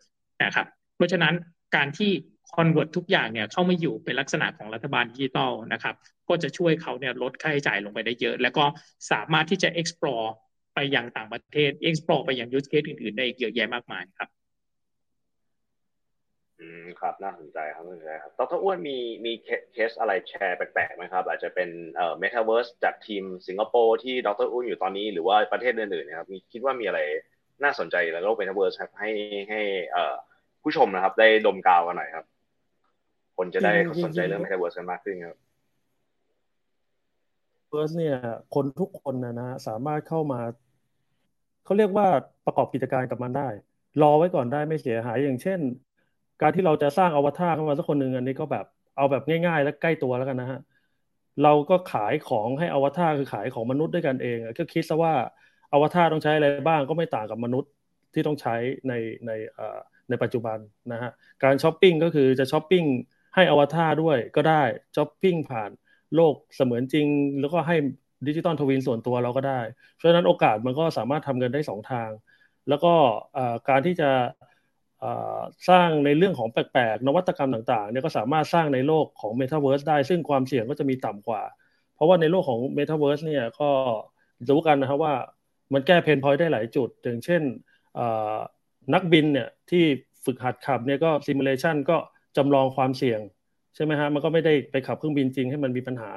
นะครับเพราะฉะนั้นการที่convert ทุกอย่างเนี่ยเข้ามาอยู่เป็นลักษณะของรัฐบาลดิจิตอลนะครับก็จะช่วยเขาเนี่ยลดค่าใช้จ่ายลงไปได้เยอะ แล้วก็สามารถที่จะ explore ไปยังต่างประเทศ explore ไปยัง use case อื่นๆ ได้เยอะแยะมากมายครับ อืมครับน่าสนใจครับน่าสนใจครับดรอ้วนมีมีเคสอะไรแชร์แปลกๆไหมครับ อาจจะเป็นเอ่อ Metaverse จากทีมสิงคโปร์ที่ดรอ้วนอยู่ตอนนี้หรือว่าประเทศอื่นๆนะครับมีคิดว่ามีอะไรน่าสนใจในโลก Metaverse ครับให้ให้เอ่อผู้ชมนะครับ ได้ดมกาวกันหน่อยครับ คนจะได้สนใจเรื่อง Metaverse กันมากขึ้นครับเวิร์สเนี่ย คนทุกคนนะนะสามารถเข้ามาเขาเรียกว่าประกอบกิจการกับมันได้ รอไว้ก่อนได้ไม่เสียหายอย่างเช่น การที่เราจะสร้างอวตารขึ้นมาสักคนหนึ่งอันนี้ก็แบบเอาแบบง่ายๆ และใกล้ตัวแล้วกันนะฮะเราก็ขายของให้อวตารคือขายของมนุษย์ด้วยกันเองก็คิดซะว่าอวตารต้องใช้อะไรบ้างก็ไม่ต่างกับมนุษย์ที่ต้องใช้ในในในปัจจุบันนะฮะการช้อปปิ้งก็คือจะช้อปปิ้งให้อวตารด้วยก็ได้ช้อปปิ้งผ่านโลกเสมือนจริง แล้วก็ให้ digital twin ส่วนตัวเราก็ได้ เพราะฉะนั้นโอกาสมันก็สามารถทำเงินได้ 2 ทาง แล้วก็การที่จะ สร้างในเรื่องของแปลกๆ นวัตกรรมต่างๆเนี่ยก็สามารถสร้างในโลกของ Metaverse ได้ ซึ่งความเสี่ยงก็จะมีต่ำกว่า เพราะว่าในโลกของ Metaverse เนี่ยก็รู้กันนะครับว่ามันแก้ pain point ได้หลายจุด อย่างเช่นนักบินเนี่ยที่ฝึกหัดขับเนี่ยก็ simulation ก็จำลองความเสี่ยง ใช่ไหมฮะมันก็ไม่ได้ไปขับเครื่องบินจริงให้มันมีปัญหา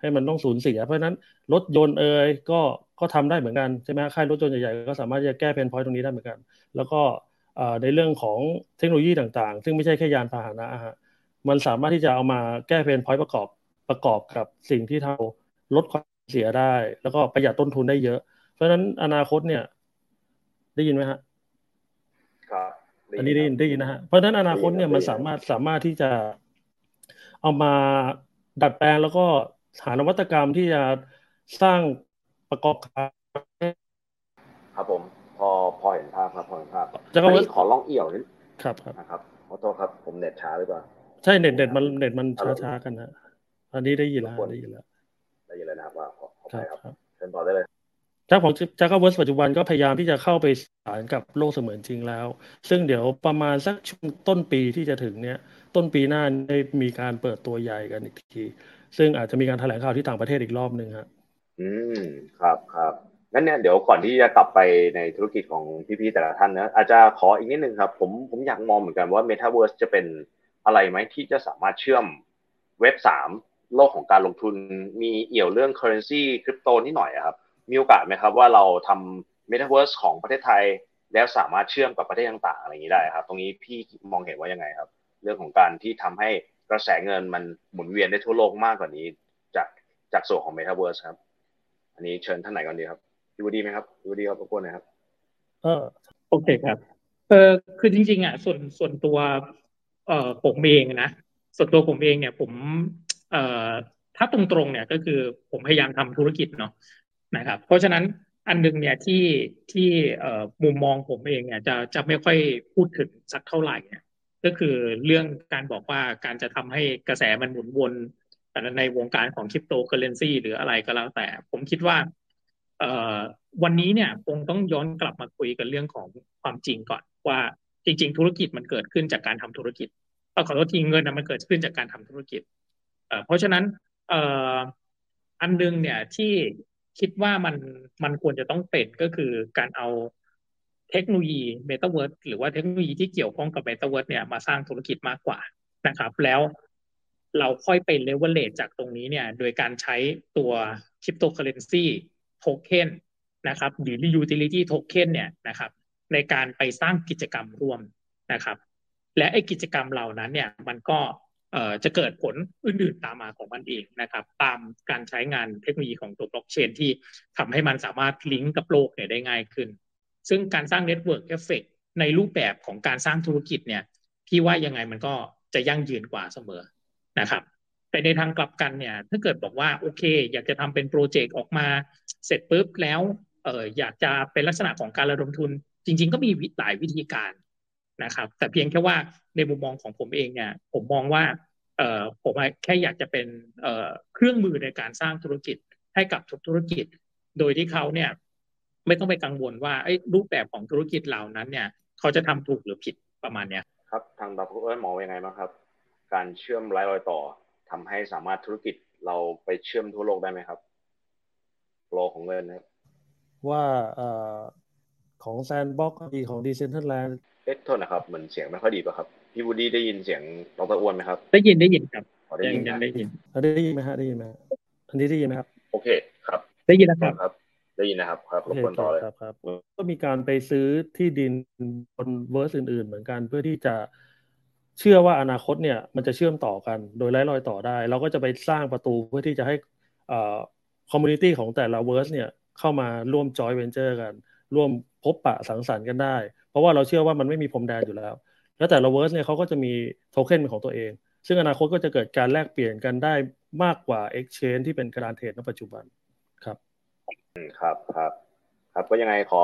ให้มันต้องสูญเสีย เพราะนั้นรถยนต์เอ่ยก็ก็ทำได้เหมือนกันใช่ไหมค่ายรถยนต์ใหญ่ๆก็สามารถจะแก้ pain point ตรงนี้ได้เหมือนกัน แล้วก็ ในเรื่องของเทคโนโลยีต่างๆ ซึ่งไม่ใช่แค่ยานพาหนะฮะมันสามารถที่จะเอามาแก้เพนพอยต์ประกอบประกอบกับสิ่งที่เราลดความเสียได้ แล้วก็ประหยัดต้นทุนได้เยอะ เพราะฉะนั้นอนาคตเนี่ย ได้ยินไหมฮะครับอันนี้ได้ยินได้ยินนะฮะเพราะฉะนั้นอนาคตเนี่ยมันสามารถสามารถที่จะเอามาดัดแปลงแล้วก็หานวัตกรรมที่จะสร้างประกอบการครับผม พอพอเห็นภาพครับพอเห็นภาพจะก็ขอลองเอี่ยวนิดครับครับนะครับขอโทษครับ ผมเน็ตช้าหรือเปล่าใช่เน็ตเน็ตมันเน็ตมันช้าช้ากันนะอันนี้ได้ยินแล้วได้ยินแล้วได้ยินแล้วนะครับว่าขอขอไปครับเชิญต่อได้เลยจ้าของจักรเวิร์สปัจจุบันก็พยายามที่จะเข้าไปสานกับโลกเสมือนจริงแล้ว ซึ่งเดี๋ยวประมาณสักช่วงต้นปีที่จะถึงเนี้ยต้นปีหน้าได้มีการเปิดตัวใหญ่กันอีกที ซึ่งอาจจะมีการแถลงข่าวที่ต่างประเทศอีกรอบหนึ่งครับอืมครับครับ งั้นเนี่ยเดี๋ยวก่อนที่จะกลับไปในธุรกิจของพี่ๆแต่ละท่านนะอาจจะขออีกนิดนึงครับ ผมผมอยากมองเหมือนกันว่า Metaverse จะเป็นอะไรไหมที่จะสามารถเชื่อมเว็บสามโลกของการลงทุนมีเอี่ยวเรื่อง currency คริปโตนิดหน่อยครับ มีโอกาสไหมครับว่าเราทำ Metaverse ของประเทศไทย แล้วสามารถเชื่อมกับประเทศต่างๆอะไรอย่างนี้ได้ครับ ตรงนี้พี่มองเห็นว่ายังไงครับ เรื่องของการที่ทำให้กระแสเงินมันหมุนเวียนได้ทั่วโลกมากกว่านี้ จากจากส่วนของ Metaverse ครับ อันนี้เชิญท่านไหนก่อนดีครับ พี่วูดีไหมครับพี่วูดีครับรบกวนนะครับ เออโอเคครับ เออคือจริง ๆ อะ ส่วนส่วนตัว เอ่อผมเองนะส่วนตัวผมเองเนี่ย ผม เอ่อถ้าตรงๆเนี่ยก็คือผมพยายามทำธุรกิจเนาะนะครับ เพราะฉะนั้นอันนึงเนี่ยที่ที่มุมมองผมเองเนี่ยจะจะไม่ค่อยพูดถึงสักเท่าไหร่เนี่ยก็คือเรื่องการบอกว่าการจะทำให้กระแสมันหมุนวนในวงการของคริปโตเคอเรนซีหรืออะไรก็แล้วแต่ ผมคิดว่า วันนี้เนี่ยคงต้องย้อนกลับมาคุยกันเรื่องของความจริงก่อน ว่าจริง ๆ ธุรกิจมันเกิดขึ้นจากการทำธุรกิจขอโทษทีเงินมันเกิดขึ้นจากการทำธุรกิจเพราะฉะนั้นอันนึงเนี่ยที่คิดว่ามันมันควรจะต้องเป็นก็คือการเอาเทคโนโลยีเมตาเวิร์ดหรือว่าเทคโนโลยีที่เกี่ยวข้องกับเมตาเวิร์ดเนี่ยมาสร้างธุรกิจมากกว่านะครับ แล้วเราค่อยไปเลเวลเลตจากตรงนี้เนี่ย โดยการใช้ตัวคริปโตเคอเรนซี โทเค็นนะครับหรือ utility token เนี่ยนะครับในการไปสร้างกิจกรรมร่วมนะครับ และไอ้กิจกรรมเหล่านั้นเนี่ยมันก็จะเกิดผลอื่นๆตามมาของมันเองนะครับ ตามการใช้งานเทคโนโลยีของตัวบล็อกเชนที่ทำให้มันสามารถลิงก์กับโลกเนี่ยได้ง่ายขึ้น ซึ่งการสร้าง network effect ในรูปแบบของการสร้างธุรกิจเนี่ยพี่ว่ายังไงมันก็จะยั่งยืนกว่าเสมอนะครับ แต่ในทางกลับกันเนี่ย ถ้าเกิดบอกว่าโอเค อยากจะทำเป็นโปรเจกต์ออกมาเสร็จปุ๊บแล้วเอออยากจะเป็นลักษณะของการระดมทุน จริง ๆ ก็มีหลายวิธีการนะครับ แต่เพียงแค่ว่าในมุมมองของผมเองเนี่ยผมมองว่าเออผมแค่อยากจะเป็นเออเครื่องมือในการสร้างธุรกิจให้กับทุกธุรกิจ โดยที่เขาเนี่ยไม่ต้องไปกังวลว่ารูปแบบของธุรกิจเหล่านั้นเนี่ย เขาจะทำถูกหรือผิดประมาณเนี้ยครับทางดรเอิร์มองยังไงบ้างครับ การเชื่อมไร้รอยต่อ ทำให้สามารถธุรกิจเราไปเชื่อมทั่วโลกได้ไหมครับโลกของเงินครับว่าเอ่อของ Sandbox ดีของ Decentralandเอ๊ะโทษนะครับ เหมือนเสียงไม่ค่อยดีป่ะครับ พี่วูดี้ได้ยินเสียงดรอ้วนไหมครับ ได้ยินได้ยินครับได้ยินได้ยินได้ยินไหมฮะได้ยินไหมอันนี้ได้ยินไหมครับ โอเคครับ ได้ยินนะครับครับ ได้ยินนะครับครับรบกวนต่อเลยครับครับก็มีการไปซื้อที่ดินบน verse อื่น ๆ เหมือนกันเพื่อที่จะ เชื่อว่าอนาคตเนี่ยมันจะเชื่อมต่อกันโดยไร้รอยต่อได้ เราก็จะไปสร้างประตูเพื่อที่จะให้ community ของแต่ละ verse เนี่ยเข้ามาร่วมจอยเวนเจอร์กัน ร่วมพบปะสังสรรค์กันได้ เพราะว่าเราเชื่อว่ามันไม่มีพรมแดนอยู่แล้ว แล้วแต่ละ verse เนี่ยเขาก็จะมีโทเค็นของตัวเอง ซึ่งอนาคตก็จะเกิดการแลกเปลี่ยนกันได้มากกว่า Exchange ที่เป็นการเทรดในปัจจุบันครับครับครับ ครับก็ยังไงขอ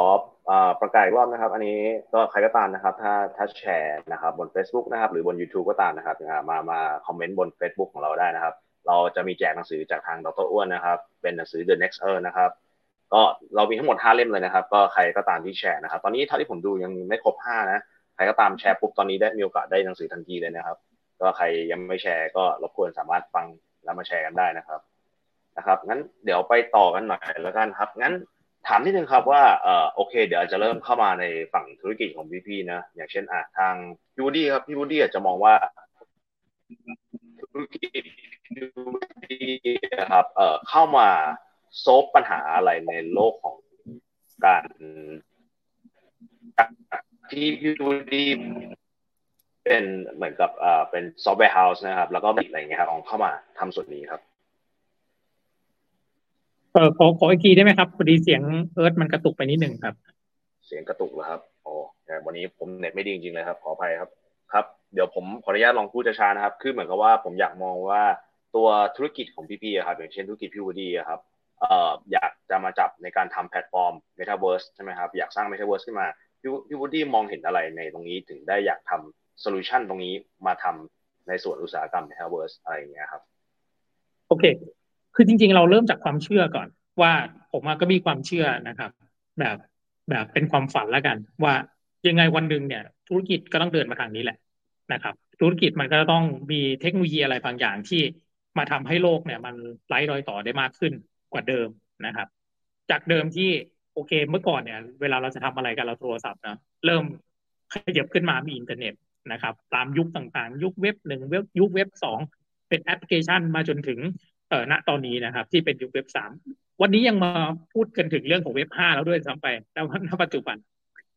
ประกาศอีกรอบนะครับ อันนี้ก็ใครก็ตามนะครับ ถ้าถ้าแชร์นะครับบน Facebook นะครับ หรือบน YouTube ก็ตามนะครับมามาคอมเมนต์บน Facebook ของเราได้นะครับ เราจะมีแจกหนังสือจากทางดรอ้วนนะครับ เป็นหนังสือ The Next Earn นะครับ ก็เรามีทั้งหมด 5 เล่มเลยนะครับ ก็ใครก็ตามที่แชร์นะครับ ตอนนี้เท่าที่ผมดูยังไม่ครบ 5 นะ ใครก็ตามแชร์ปุ๊บตอนนี้ได้มีโอกาสได้หนังสือทันทีเลยนะครับ ก็ใครยังไม่แชร์ก็รบกวนสามารถฟังแล้วมาแชร์กันได้นะครับนะครับงั้นเดี๋ยวไปต่อกันหน่อยแล้วกันครับงั้น ถามนิดนึงครับว่าเอ่อโอเค เดี๋ยวจะเริ่มเข้ามาในฝั่งธุรกิจของพี่พี่นะ อย่างเช่นอะทางพี่วูดี้ครับพี่วูดี้อาจจะมองว่าธุรกิจพี่วูดี้ครับเอ่อเข้ามา solve ปัญหาอะไรในโลกของการที่ยูทูดีเป็นเหมือนกับอ่าเป็น software house นะครับ แล้วก็ build อะไรเงี้ยครับของเข้ามาทำส่วนนี้ครับ เออขอขออีกทีได้ไหมครับพอดีเสียงเอิร์ธมันกระตุกไปนิดหนึ่งครับ เสียงกระตุกแล้วครับอ๋อวันนี้ผมเน็ตไม่ดีจริงๆเลยครับ ขออภัยครับ ครับ เดี๋ยวผมขออนุญาตลองพูดช้าๆนะครับ คือเหมือนกับว่าผมอยากมองว่าตัวธุรกิจของพี่ๆครับ อย่างเช่นธุรกิจพี่วูดี้ครับเอ่ออยากจะมาจับในการทำแพลตฟอร์ม Metaverse ใช่ไหมครับ อยากสร้าง Metaverse ขึ้นมาพี่พี่วูดี้มองเห็นอะไรในตรงนี้ถึงได้อยากทำโซลูชันตรงนี้มาทำในส่วนอุตสาหกรรม Metaverse อะไรอย่างเงี้ยครับ โอเค คือจริง ๆ เราเริ่มจากความเชื่อก่อน ว่าผมก็มีความเชื่อนะครับ แบบแบบเป็นความฝันแล้วกัน ว่ายังไงวันหนึ่งเนี่ย ธุรกิจก็ต้องเดินมาทางนี้แหละนะครับ ธุรกิจมันก็ต้องมีเทคโนโลยีอะไรบางอย่างที่มาทำให้โลกเนี่ย มันไร้รอยต่อได้มากขึ้นกว่าเดิมนะครับ จากเดิมที่โอเคเมื่อก่อนเนี่ย เวลาเราจะทำอะไรกันเราโทรศัพท์นะเริ่มขยับขึ้นมามีอินเทอร์เน็ตนะครับ ตามยุคต่างๆ ยุคเว็บหนึ่งเว็บยุคเว็บสองเป็นแอปพลิเคชันมาจนถึง อ่อณตอนนี้นะครับ ที่เป็นยุคเว็บสามวันนี้ยังมาพูดกันถึงเรื่องของเว็บห้าแล้วด้วยซ้ำไปณปัจจุบัน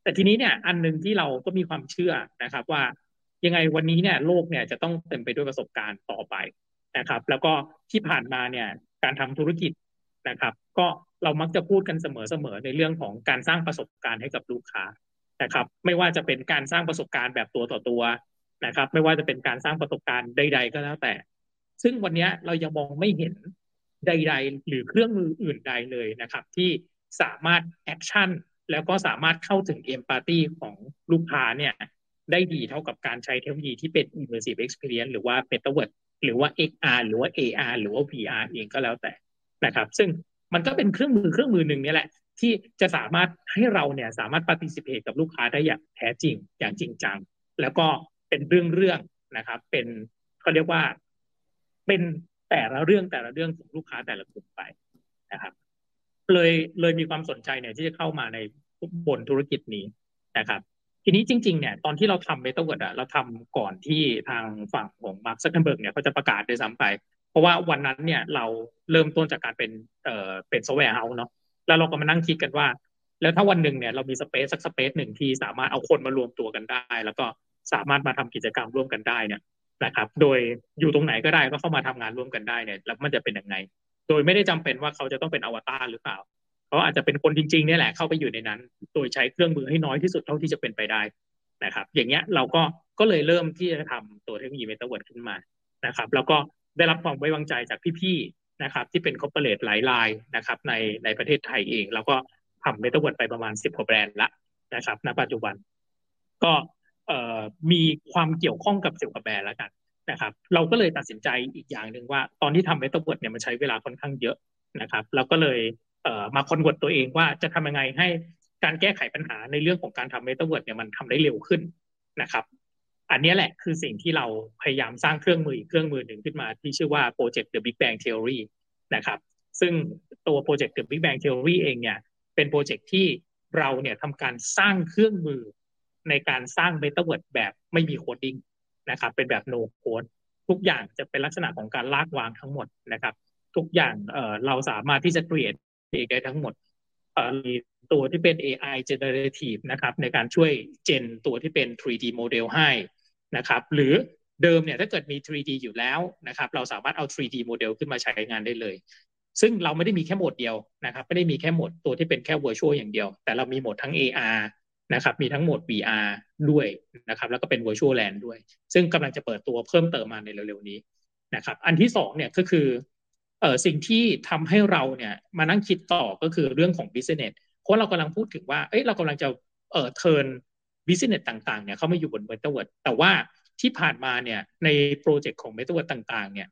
แต่ทีนี้เนี่ย อันหนึ่งที่เราก็มีความเชื่อนะครับ ว่ายังไงวันนี้เนี่ยโลกเนี่ยจะต้องเต็มไปด้วยประสบการณ์ต่อไปนะครับ แล้วก็ที่ผ่านมาเนี่ยการทำธุรกิจนะครับ ก็เรามักจะพูดกันเสมอๆในเรื่องของการสร้างประสบการณ์ให้กับลูกค้านะครับ ไม่ว่าจะเป็นการสร้างประสบการณ์แบบตัวต่อตัวนะครับ ไม่ว่าจะเป็นการสร้างประสบการณ์ใด ๆ ก็แล้วแต่ ซึ่งวันนี้เรายังมองไม่เห็นใด ๆ หรือเครื่องมืออื่นใดเลยนะครับ ที่สามารถ action แล้วก็สามารถเข้าถึง empathy ของลูกค้าเนี่ยได้ดีเท่ากับการใช้เทคโนโลยีที่เป็น immersive experience หรือว่า m e t a v e r s หรือว่า XR หรือว่า AR หรือว่า VR เองก็แล้วแต่นะครับ ซึ่งมันก็เป็นเครื่องมือเครื่องมือหนึ่งนี่แหละ ที่จะสามารถให้เราเนี่ยสามารถ participate กับลูกค้าได้อย่างแท้จริงอย่างจริงจัง แล้วก็เป็นเรื่องเรื่องนะครับ เป็นเขาเรียกว่า เป็นแต่ละเรื่องแต่ละเรื่องของลูกค้าแต่ละกลุ่มไปนะครับ เลยเลยมีความสนใจเนี่ยที่จะเข้ามาในบนธุรกิจนี้นะครับ ทีนี้จริงๆเนี่ยตอนที่เราทำเมตาเวิร์ดอะเราทำก่อนที่ทางฝั่งของมาร์คซักเคนเบิร์กเนี่ยเขาจะประกาศด้วยซ้ำไป เพราะว่าวันนั้นเนี่ยเราเริ่มต้นจากการเป็นเอ่อเป็น software house เนาะแล้วเราก็มานั่งคิดกันว่า แล้วถ้าวันหนึ่งเนี่ยเรามี space สัก space หนึ่งที่สามารถเอาคนมารวมตัวกันได้ แล้วก็สามารถมาทำกิจกรรมร่วมกันได้เนี่ย นะครับ โดยอยู่ตรงไหนก็ได้ก็เข้ามาทำงานร่วมกันได้เนี่ยแล้วมันจะเป็นยังไง โดยไม่ได้จำเป็นว่าเขาจะต้องเป็นอวตารหรือเปล่าเขาอาจจะเป็นคนจริงๆนี่แหละเข้าไปอยู่ในนั้น โดยใช้เครื่องมือให้น้อยที่สุดเท่าที่จะเป็นไปได้นะครับ อย่างเงี้ยเราก็ก็เลยเริ่มที่จะทำตัวเทคโนโลยีเมตาเวิร์ดขึ้นมานะครับ แล้วก็ได้รับความไว้วางใจจากพี่ๆนะครับ ที่เป็น corporate หลายรายนะครับในในประเทศไทยเอง แล้วก็ทำเมตาเวิร์ดไปประมาณสิบกว่าแบรนด์ละนะครับ ณ ปัจจุบัน ก็ มีความเกี่ยวข้องกับเสิบกว่าแบรนด์แล้วกันนะครับ เราก็เลยตัดสินใจอีกอย่างหนึ่งว่า ตอนที่ทำเมตาเวิร์ดเนี่ยมันใช้เวลาค่อนข้างเยอะนะครับ เราก็เลยมา convert ตัวเองว่าจะทำยังไงให้การแก้ไขปัญหาในเรื่องของการทำเมตาเวิร์ดเนี่ยมันทำได้เร็วขึ้นนะครับ อันนี้แหละคือสิ่งที่เราพยายามสร้างเครื่องมืออีกเครื่องมือหนึ่งขึ้นมาที่ชื่อว่า Project The Big Bang Theory นะครับ ซึ่งตัว Project The Big Bang Theory เองเนี่ยเป็นโปรเจกต์ที่เราเนี่ยทำการสร้างเครื่องมือ ในการสร้างเมตาเวิร์ดแบบไม่มี coding นะครับเป็นแบบ no code ทุกอย่างจะเป็นลักษณะของการลากวางทั้งหมดนะครับ ทุกอย่างเเราสามารถที่จะ create เองได้ทั้งหมดมีตัวที่เป็น AI generative นะครับในการช่วย gen ตัวที่เป็น 3D model ให้นะครับ หรือเดิมเนี่ยถ้าเกิดมี 3D อยู่แล้วนะครับ เราสามารถเอา 3D model ขึ้นมาใช้งานได้เลย ซึ่งเราไม่ได้มีแค่โหมดเดียวนะครับ ไม่ได้มีแค่โหมดตัวที่เป็นแค่ virtual อย่างเดียว แต่เรามีโหมดทั้ง AR นะครับมีทั้งโหมด VR ด้วยนะครับแล้วก็เป็น virtual land ด้วย ซึ่งกำลังจะเปิดตัวเพิ่มเติมมาในเร็วๆนี้นะครับอันที่สองเนี่ยก็คือเอ่อสิ่งที่ทำให้เราเนี่ยมานั่งคิดต่อก็คือเรื่องของ business เพราะเรากำลังพูดถึงว่าเอ้ยเรากำลังจะเอ่อ turn business ต่างๆเนี่ยเข้ามาอยู่บน Metaverse แต่ว่าที่ผ่านมาเนี่ยในโปรเจกต์ของ Metaverse ต่างๆเนี่ย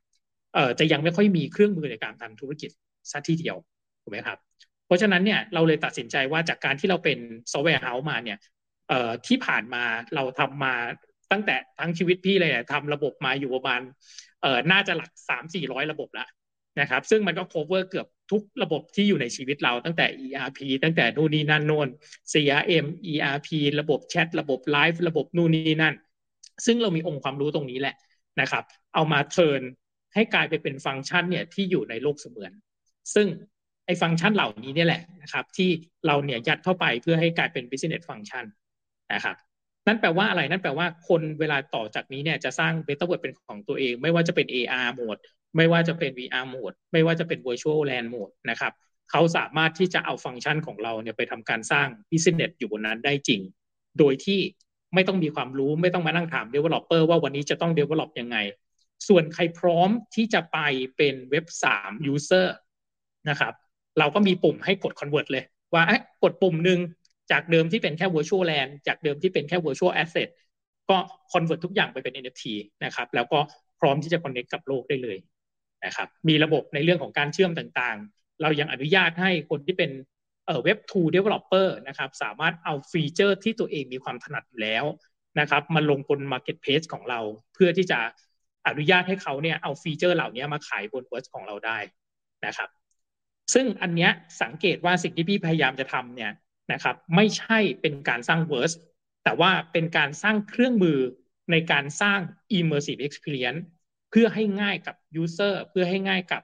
เอ่อจะยังไม่ค่อยมีเครื่องมือในการทำธุรกิจสักทีเดียวถูกไหมครับ เพราะฉะนั้นเนี่ยเราเลยตัดสินใจว่าจากการที่เราเป็น software house มาเนี่ยเอ่อที่ผ่านมาเราทำมาตั้งแต่ทั้งชีวิตพี่เลยทำระบบมาอยู่ประมาณเอ่อน่าจะหลักสามสี่ร้อยระบบละนะครับ ซึ่งมันก็ cover เกือบทุกระบบที่อยู่ในชีวิตเราตั้งแต่ ERP ตั้งแต่นู่นนี่นั่นโน่น CRM ERP ระบบแชทระบบไลฟ์ระบบนู่นนี่นั่น ซึ่งเรามีองค์ความรู้ตรงนี้แหละนะครับ เอามาเทิร์นให้กลายไปเป็นฟังก์ชันเนี่ยที่อยู่ในโลกเสมือน ซึ่ง ไอ้ฟังก์ชันเหล่านี้เนี่ยแหละนะครับ ที่เราเนี่ยยัดเข้าไปเพื่อให้กลายเป็น business function นะครับนั่นแปลว่าอะไรนั่นแปลว่าคนเวลาต่อจากนี้เนี่ยจะสร้าง b e t a w o r d เป็นของตัวเอง ไม่ว่าจะเป็น AR โหมดไม่ว่าจะเป็น VR mode ไม่ว่าจะเป็น virtual land mode นะครับเขาสามารถที่จะเอาฟังก์ชันของเราเนี่ยไปทำการสร้าง business อยู่บนนั้นได้จริง โดยที่ไม่ต้องมีความรู้ไม่ต้องมานั่งถาม developer ว่าวันนี้จะต้อง develop ยังไง ส่วนใครพร้อมที่จะไปเป็นเว็บ 3 user นะครับ เราก็มีปุ่มให้กด convert เลย ว่ากดปุ่มหนึ่งจากเดิมที่เป็นแค่ virtual land จากเดิมที่เป็นแค่ virtual asset ก็ convert ทุกอย่างไปเป็น NFT นะครับแล้วก็พร้อมที่จะ connect กับโลกได้เลยนะครับมีระบบในเรื่องของการเชื่อมต่างๆ เรายังอนุญาตให้คนที่เป็นเว็บ 2 developer นะครับสามารถเอา feature ที่ตัวเองมีความถนัดอยู่แล้วนะครับมาลงบน marketplace ของเราเพื่อที่จะอนุญาตให้เขาเนี่ยเอา feature เหล่านี้มาขายบนเวิร์ของเราได้นะครับ ซึ่งอันเนี้ยสังเกตว่าสิ่งที่พี่พยายามจะทำเนี่ยนะครับไม่ใช่เป็นการสร้าง verse แต่ว่าเป็นการสร้างเครื่องมือในการสร้าง immersive experience เพื่อให้ง่ายกับ user เพื่อให้ง่ายกับ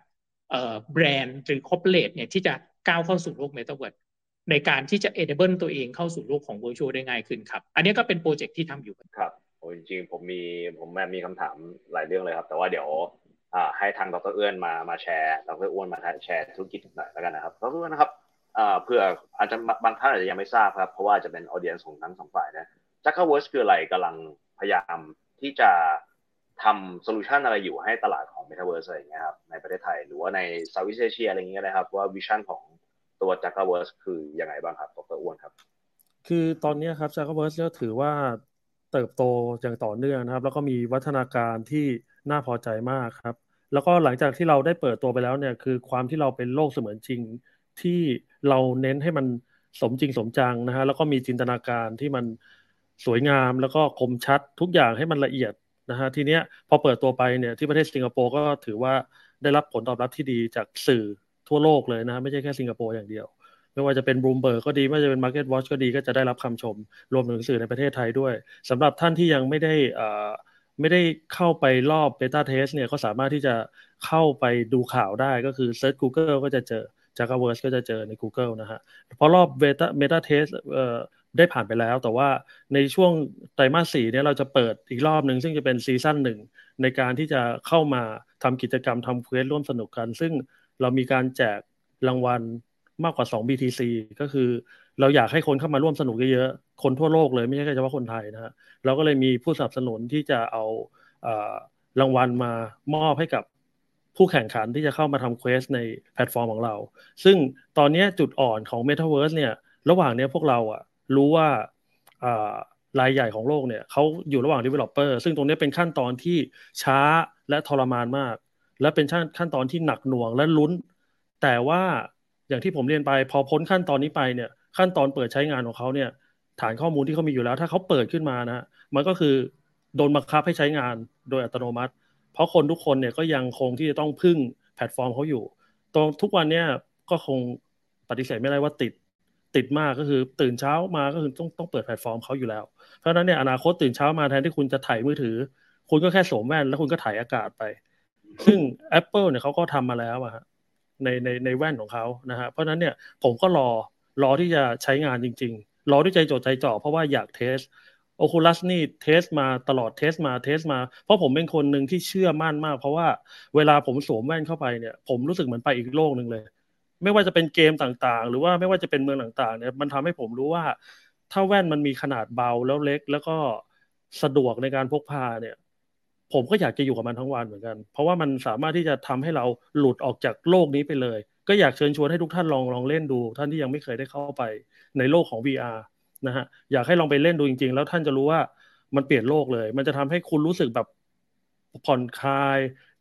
แบรนด์หรือ corporate เนี่ยที่จะก้าวเข้าสู่โลก Metaverse ในการที่จะ enable ตัวเองเข้าสู่โลกของ virtual ได้ง่ายขึ้นครับ อันนี้ก็เป็นโปรเจกต์ที่ทำอยู่ครับโอ้จริงๆผมมีผมมีคำถามหลายเรื่องเลยครับ แต่ว่าเดี๋ยว ให้ทางดรเอื้อนมามาแชร์ดรอ้วนมาแชร์ธุรกิจหน่อยแล้วกันนะครับดรอ้วนนะครับเพื่ออาจจะบางท่านอาจจะยังไม่ทราบครับเพราะว่าจะเป็นออเดียนของทั้งสองฝ่ายนะจักรเวิร์สคืออะไรกำลังพยายามที่จะทำ solution อะไรอยู่ให้ตลาดของ Metaverse อะไรอย่างเงี้ยครับในประเทศไทย หรือว่าใน Southeast Asia อะไรอย่างเงี้ยนะครับ ว่า vision ของตัวจักรเวิร์สคือยังไงบ้างครับดร.อ้วนครับ คือตอนนี้ครับจักรเวิร์สก็ถือว่าเติบโตอย่างต่อเนื่องนะครับ แล้วก็มีวิวัฒนาการที่ น่าพอใจมากครับ แล้วก็หลังจากที่เราได้เปิดตัวไปแล้วเนี่ยคือความที่เราเป็นโลกเสมือนจริงที่เราเน้นให้มันสมจริงสมจังนะฮะแล้วก็มีจินตนาการที่มันสวยงามแล้วก็คมชัดทุกอย่างให้มันละเอียดนะฮะทีเนี้ยพอเปิดตัวไปเนี่ยที่ประเทศสิงคโปร์ก็ถือว่าได้รับผลตอบรับที่ดีจากสื่อทั่วโลกเลยนะไม่ใช่แค่สิงคโปร์อย่างเดียว ไม่ว่าจะเป็นบลูมเบิร์กก็ดีไม่ว่าจะเป็น Market Watch ก็ดีก็จะได้รับคำชม รวมถึงสื่อในประเทศไทยด้วยสำหรับท่านที่ยังไม่ได้ ไม่ได้เข้าไปรอบ beta test เนี่ยก็สามารถที่จะเข้าไปดูข่าวได้ก็คือ search Google ก็จะเจอจักรเวิร์สก็จะเจอใน Google นะฮะเพราะรอบ beta beta test ได้ผ่านไปแล้ว แต่ว่าในช่วงไตรมาสสี่เนี่ยเราจะเปิดอีกรอบหนึ่งซึ่งจะเป็น season หนึ่งในการที่จะเข้ามาทำกิจกรรมทำ quest ร่วมสนุกกัน ซึ่งเรามีการแจกรางวัล มากกว่า 2 BTC ก็คือ เราอยากให้คนเข้ามาร่วมสนุกเยอะๆ คนทั่วโลกเลยไม่ใช่แค่เฉพาะคนไทยนะฮะเราก็เลยมีผู้สนับสนุนที่จะเอารางวัลมามอบให้กับผู้แข่งขันที่จะเข้ามาทำ quest ในแพลตฟอร์มของเรา ซึ่งตอนนี้จุดอ่อนของ Metaverse เนี่ย ระหว่างนี้พวกเราอะรู้ว่ารายใหญ่ของโลกเนี่ยเขาอยู่ระหว่าง developer ซึ่งตรงนี้เป็นขั้นตอนที่ช้าและทรมานมาก และเป็นขั้นตอนที่หนักหน่วงและลุ้น แต่ว่า อย่างที่ผมเรียนไปพอพ้นขั้นตอนนี้ไปเนี่ยขั้นตอนเปิดใช้งานของเขาเนี่ย ฐานข้อมูลที่เขามีอยู่แล้ว ถ้าเขาเปิดขึ้นมานะมันก็คือโดนบังคับให้ใช้งานโดยอัตโนมัติ เพราะคนทุกคนเนี่ยก็ยังคงที่จะต้องพึ่งแพลตฟอร์มเขาอยู่ ตรงทุกวันเนี่ยก็คงปฏิเสธไม่ได้ว่าติดติดมากก็คือตื่นเช้ามาก็คือต้องต้องเปิดแพลตฟอร์มเขาอยู่แล้ว เพราะฉะนั้นเนี่ยอนาคตตื่นเช้ามาแทนที่คุณจะถ่ายมือถือ คุณก็แค่สวมแว่นแล้วคุณก็ถ่ายอากาศไป ซึ่ง Apple เนี่ยเขาก็ทำมาแล้วอะฮะ ในในในแว่นของเขานะฮะเพราะฉะนั้นเนี่ยผมก็รอรอที่จะใช้งานจริง ๆ รอด้วยใจจดใจจ่อเพราะว่าอยาก test Oculus นี่ test มาตลอด test มา test มา เพราะผมเป็นคนหนึ่งที่เชื่อมั่นมาก เพราะว่าเวลาผมสวมแว่นเข้าไปเนี่ย ผมรู้สึกเหมือนไปอีกโลกหนึ่งเลย ไม่ว่าจะเป็นเกมต่างๆ หรือว่าไม่ว่าจะเป็นเมืองต่างๆเนี่ยมันทำให้ผมรู้ว่า ถ้าแว่นมันมีขนาดเบาแล้วเล็ก แล้วก็สะดวกในการพกพาเนี่ย ผมก็อยากจะอยู่กับมันทั้งวันเหมือนกัน เพราะว่ามันสามารถที่จะทำให้เราหลุดออกจากโลกนี้ไปเลย ก็อยากเชิญชวนให้ทุกท่านลองลองเล่นดู ท่านที่ยังไม่เคยได้เข้าไปในโลกของ VR นะฮะอยากให้ลองไปเล่นดูจริง ๆ แล้วท่านจะรู้ว่ามันเปลี่ยนโลกเลย มันจะทำให้คุณรู้สึกแบบผ่อนคลาย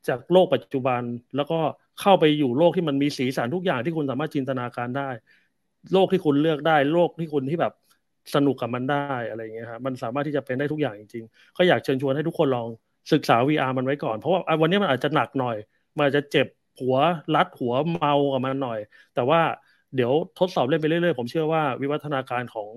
จากโลกปัจจุบัน แล้วก็เข้าไปอยู่โลกที่มันมีสีสันทุกอย่างที่คุณสามารถจินตนาการได้ โลกที่คุณเลือกได้ โลกที่คุณที่แบบสนุกกับมันได้อะไรอย่างเงี้ยครับมันสามารถที่จะเป็นได้ทุกอย่างจริงๆก็อยากเชิญชวนให้ทุกคนลอง ศึกษา VR มันไว้ก่อน เพราะว่าวันนี้มันอาจจะหนักหน่อย มันอาจจะเจ็บหัวรัดหัวเมากับมันหน่อย แต่ว่าเดี๋ยวทดสอบเล่นไปเรื่อยๆ ผมเชื่อว่าวิวัฒนาการของ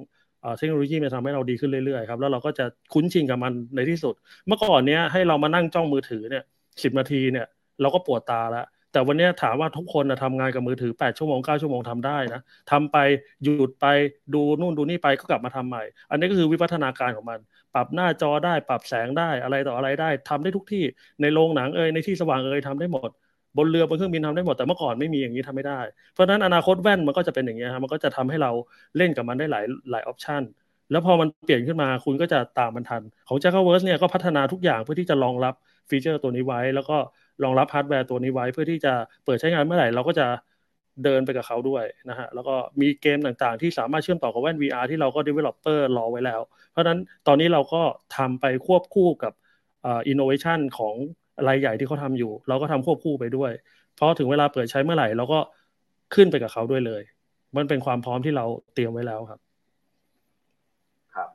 เทคโนโลยีมันทำให้เราดีขึ้นเรื่อยๆครับแล้วเราก็จะคุ้นชินกับมันในที่สุด เมื่อก่อนเนี้ยให้เรามานั่งจ้องมือถือเนี่ยสิบนาทีเนี่ยเราก็ปวดตาแล้ว แต่วันนี้ถามว่าทุกคนนะทำงานกับมือถือ 8 ชั่วโมง 9 ชั่วโมงทำได้นะทำไปหยุดไปดูนู่นดูนี่ไปก็กลับมาทำใหม่ อันนี้ก็คือวิวัฒนาการของมัน ปรับหน้าจอได้ปรับแสงได้อะไรต่ออะไรได้ทำได้ทุกที่ในโรงหนังเอ่ยในที่สว่างเอ่ยทำได้หมด บนเรือบนเครื่องบินทำได้หมดแต่เมื่อก่อนไม่มีอย่างนี้ทำไม่ได้ เพราะฉะนั้นอนาคตแว่นมันก็จะเป็นอย่างนี้ครับมันก็จะทำให้เราเล่นกับมันได้หลายหลาย option แล้วพอมันเปลี่ยนขึ้นมาคุณก็จะตามมันทัน ของ j a c k v e r s e เนี่ยก็พัฒนาทุกอย่างเพื่อที่จะรองรับ feature ตัวนี้ไว้ แล้วก็ รองรับฮาร์ดแวร์ตัวนี้ไว้ เพื่อที่จะเปิดใช้งานเมื่อไหร่เราก็จะเดินไปกับเขาด้วยนะฮะแล้วก็มีเกมต่างๆ ที่สามารถเชื่อมต่อกับแว่น VR ที่เราก็ developer รอไว้แล้ว เพราะนั้นตอนนี้เราก็ทำไปควบคู่กับอินโนเวชันของรายใหญ่ที่เขาทำอยู่ เราก็ทำควบคู่ไปด้วย เพราะถึงเวลาเปิดใช้เมื่อไหร่เราก็ขึ้นไปกับเขาด้วยเลย มันเป็นความพร้อมที่เราเตรียมไว้แล้วครับ ครับ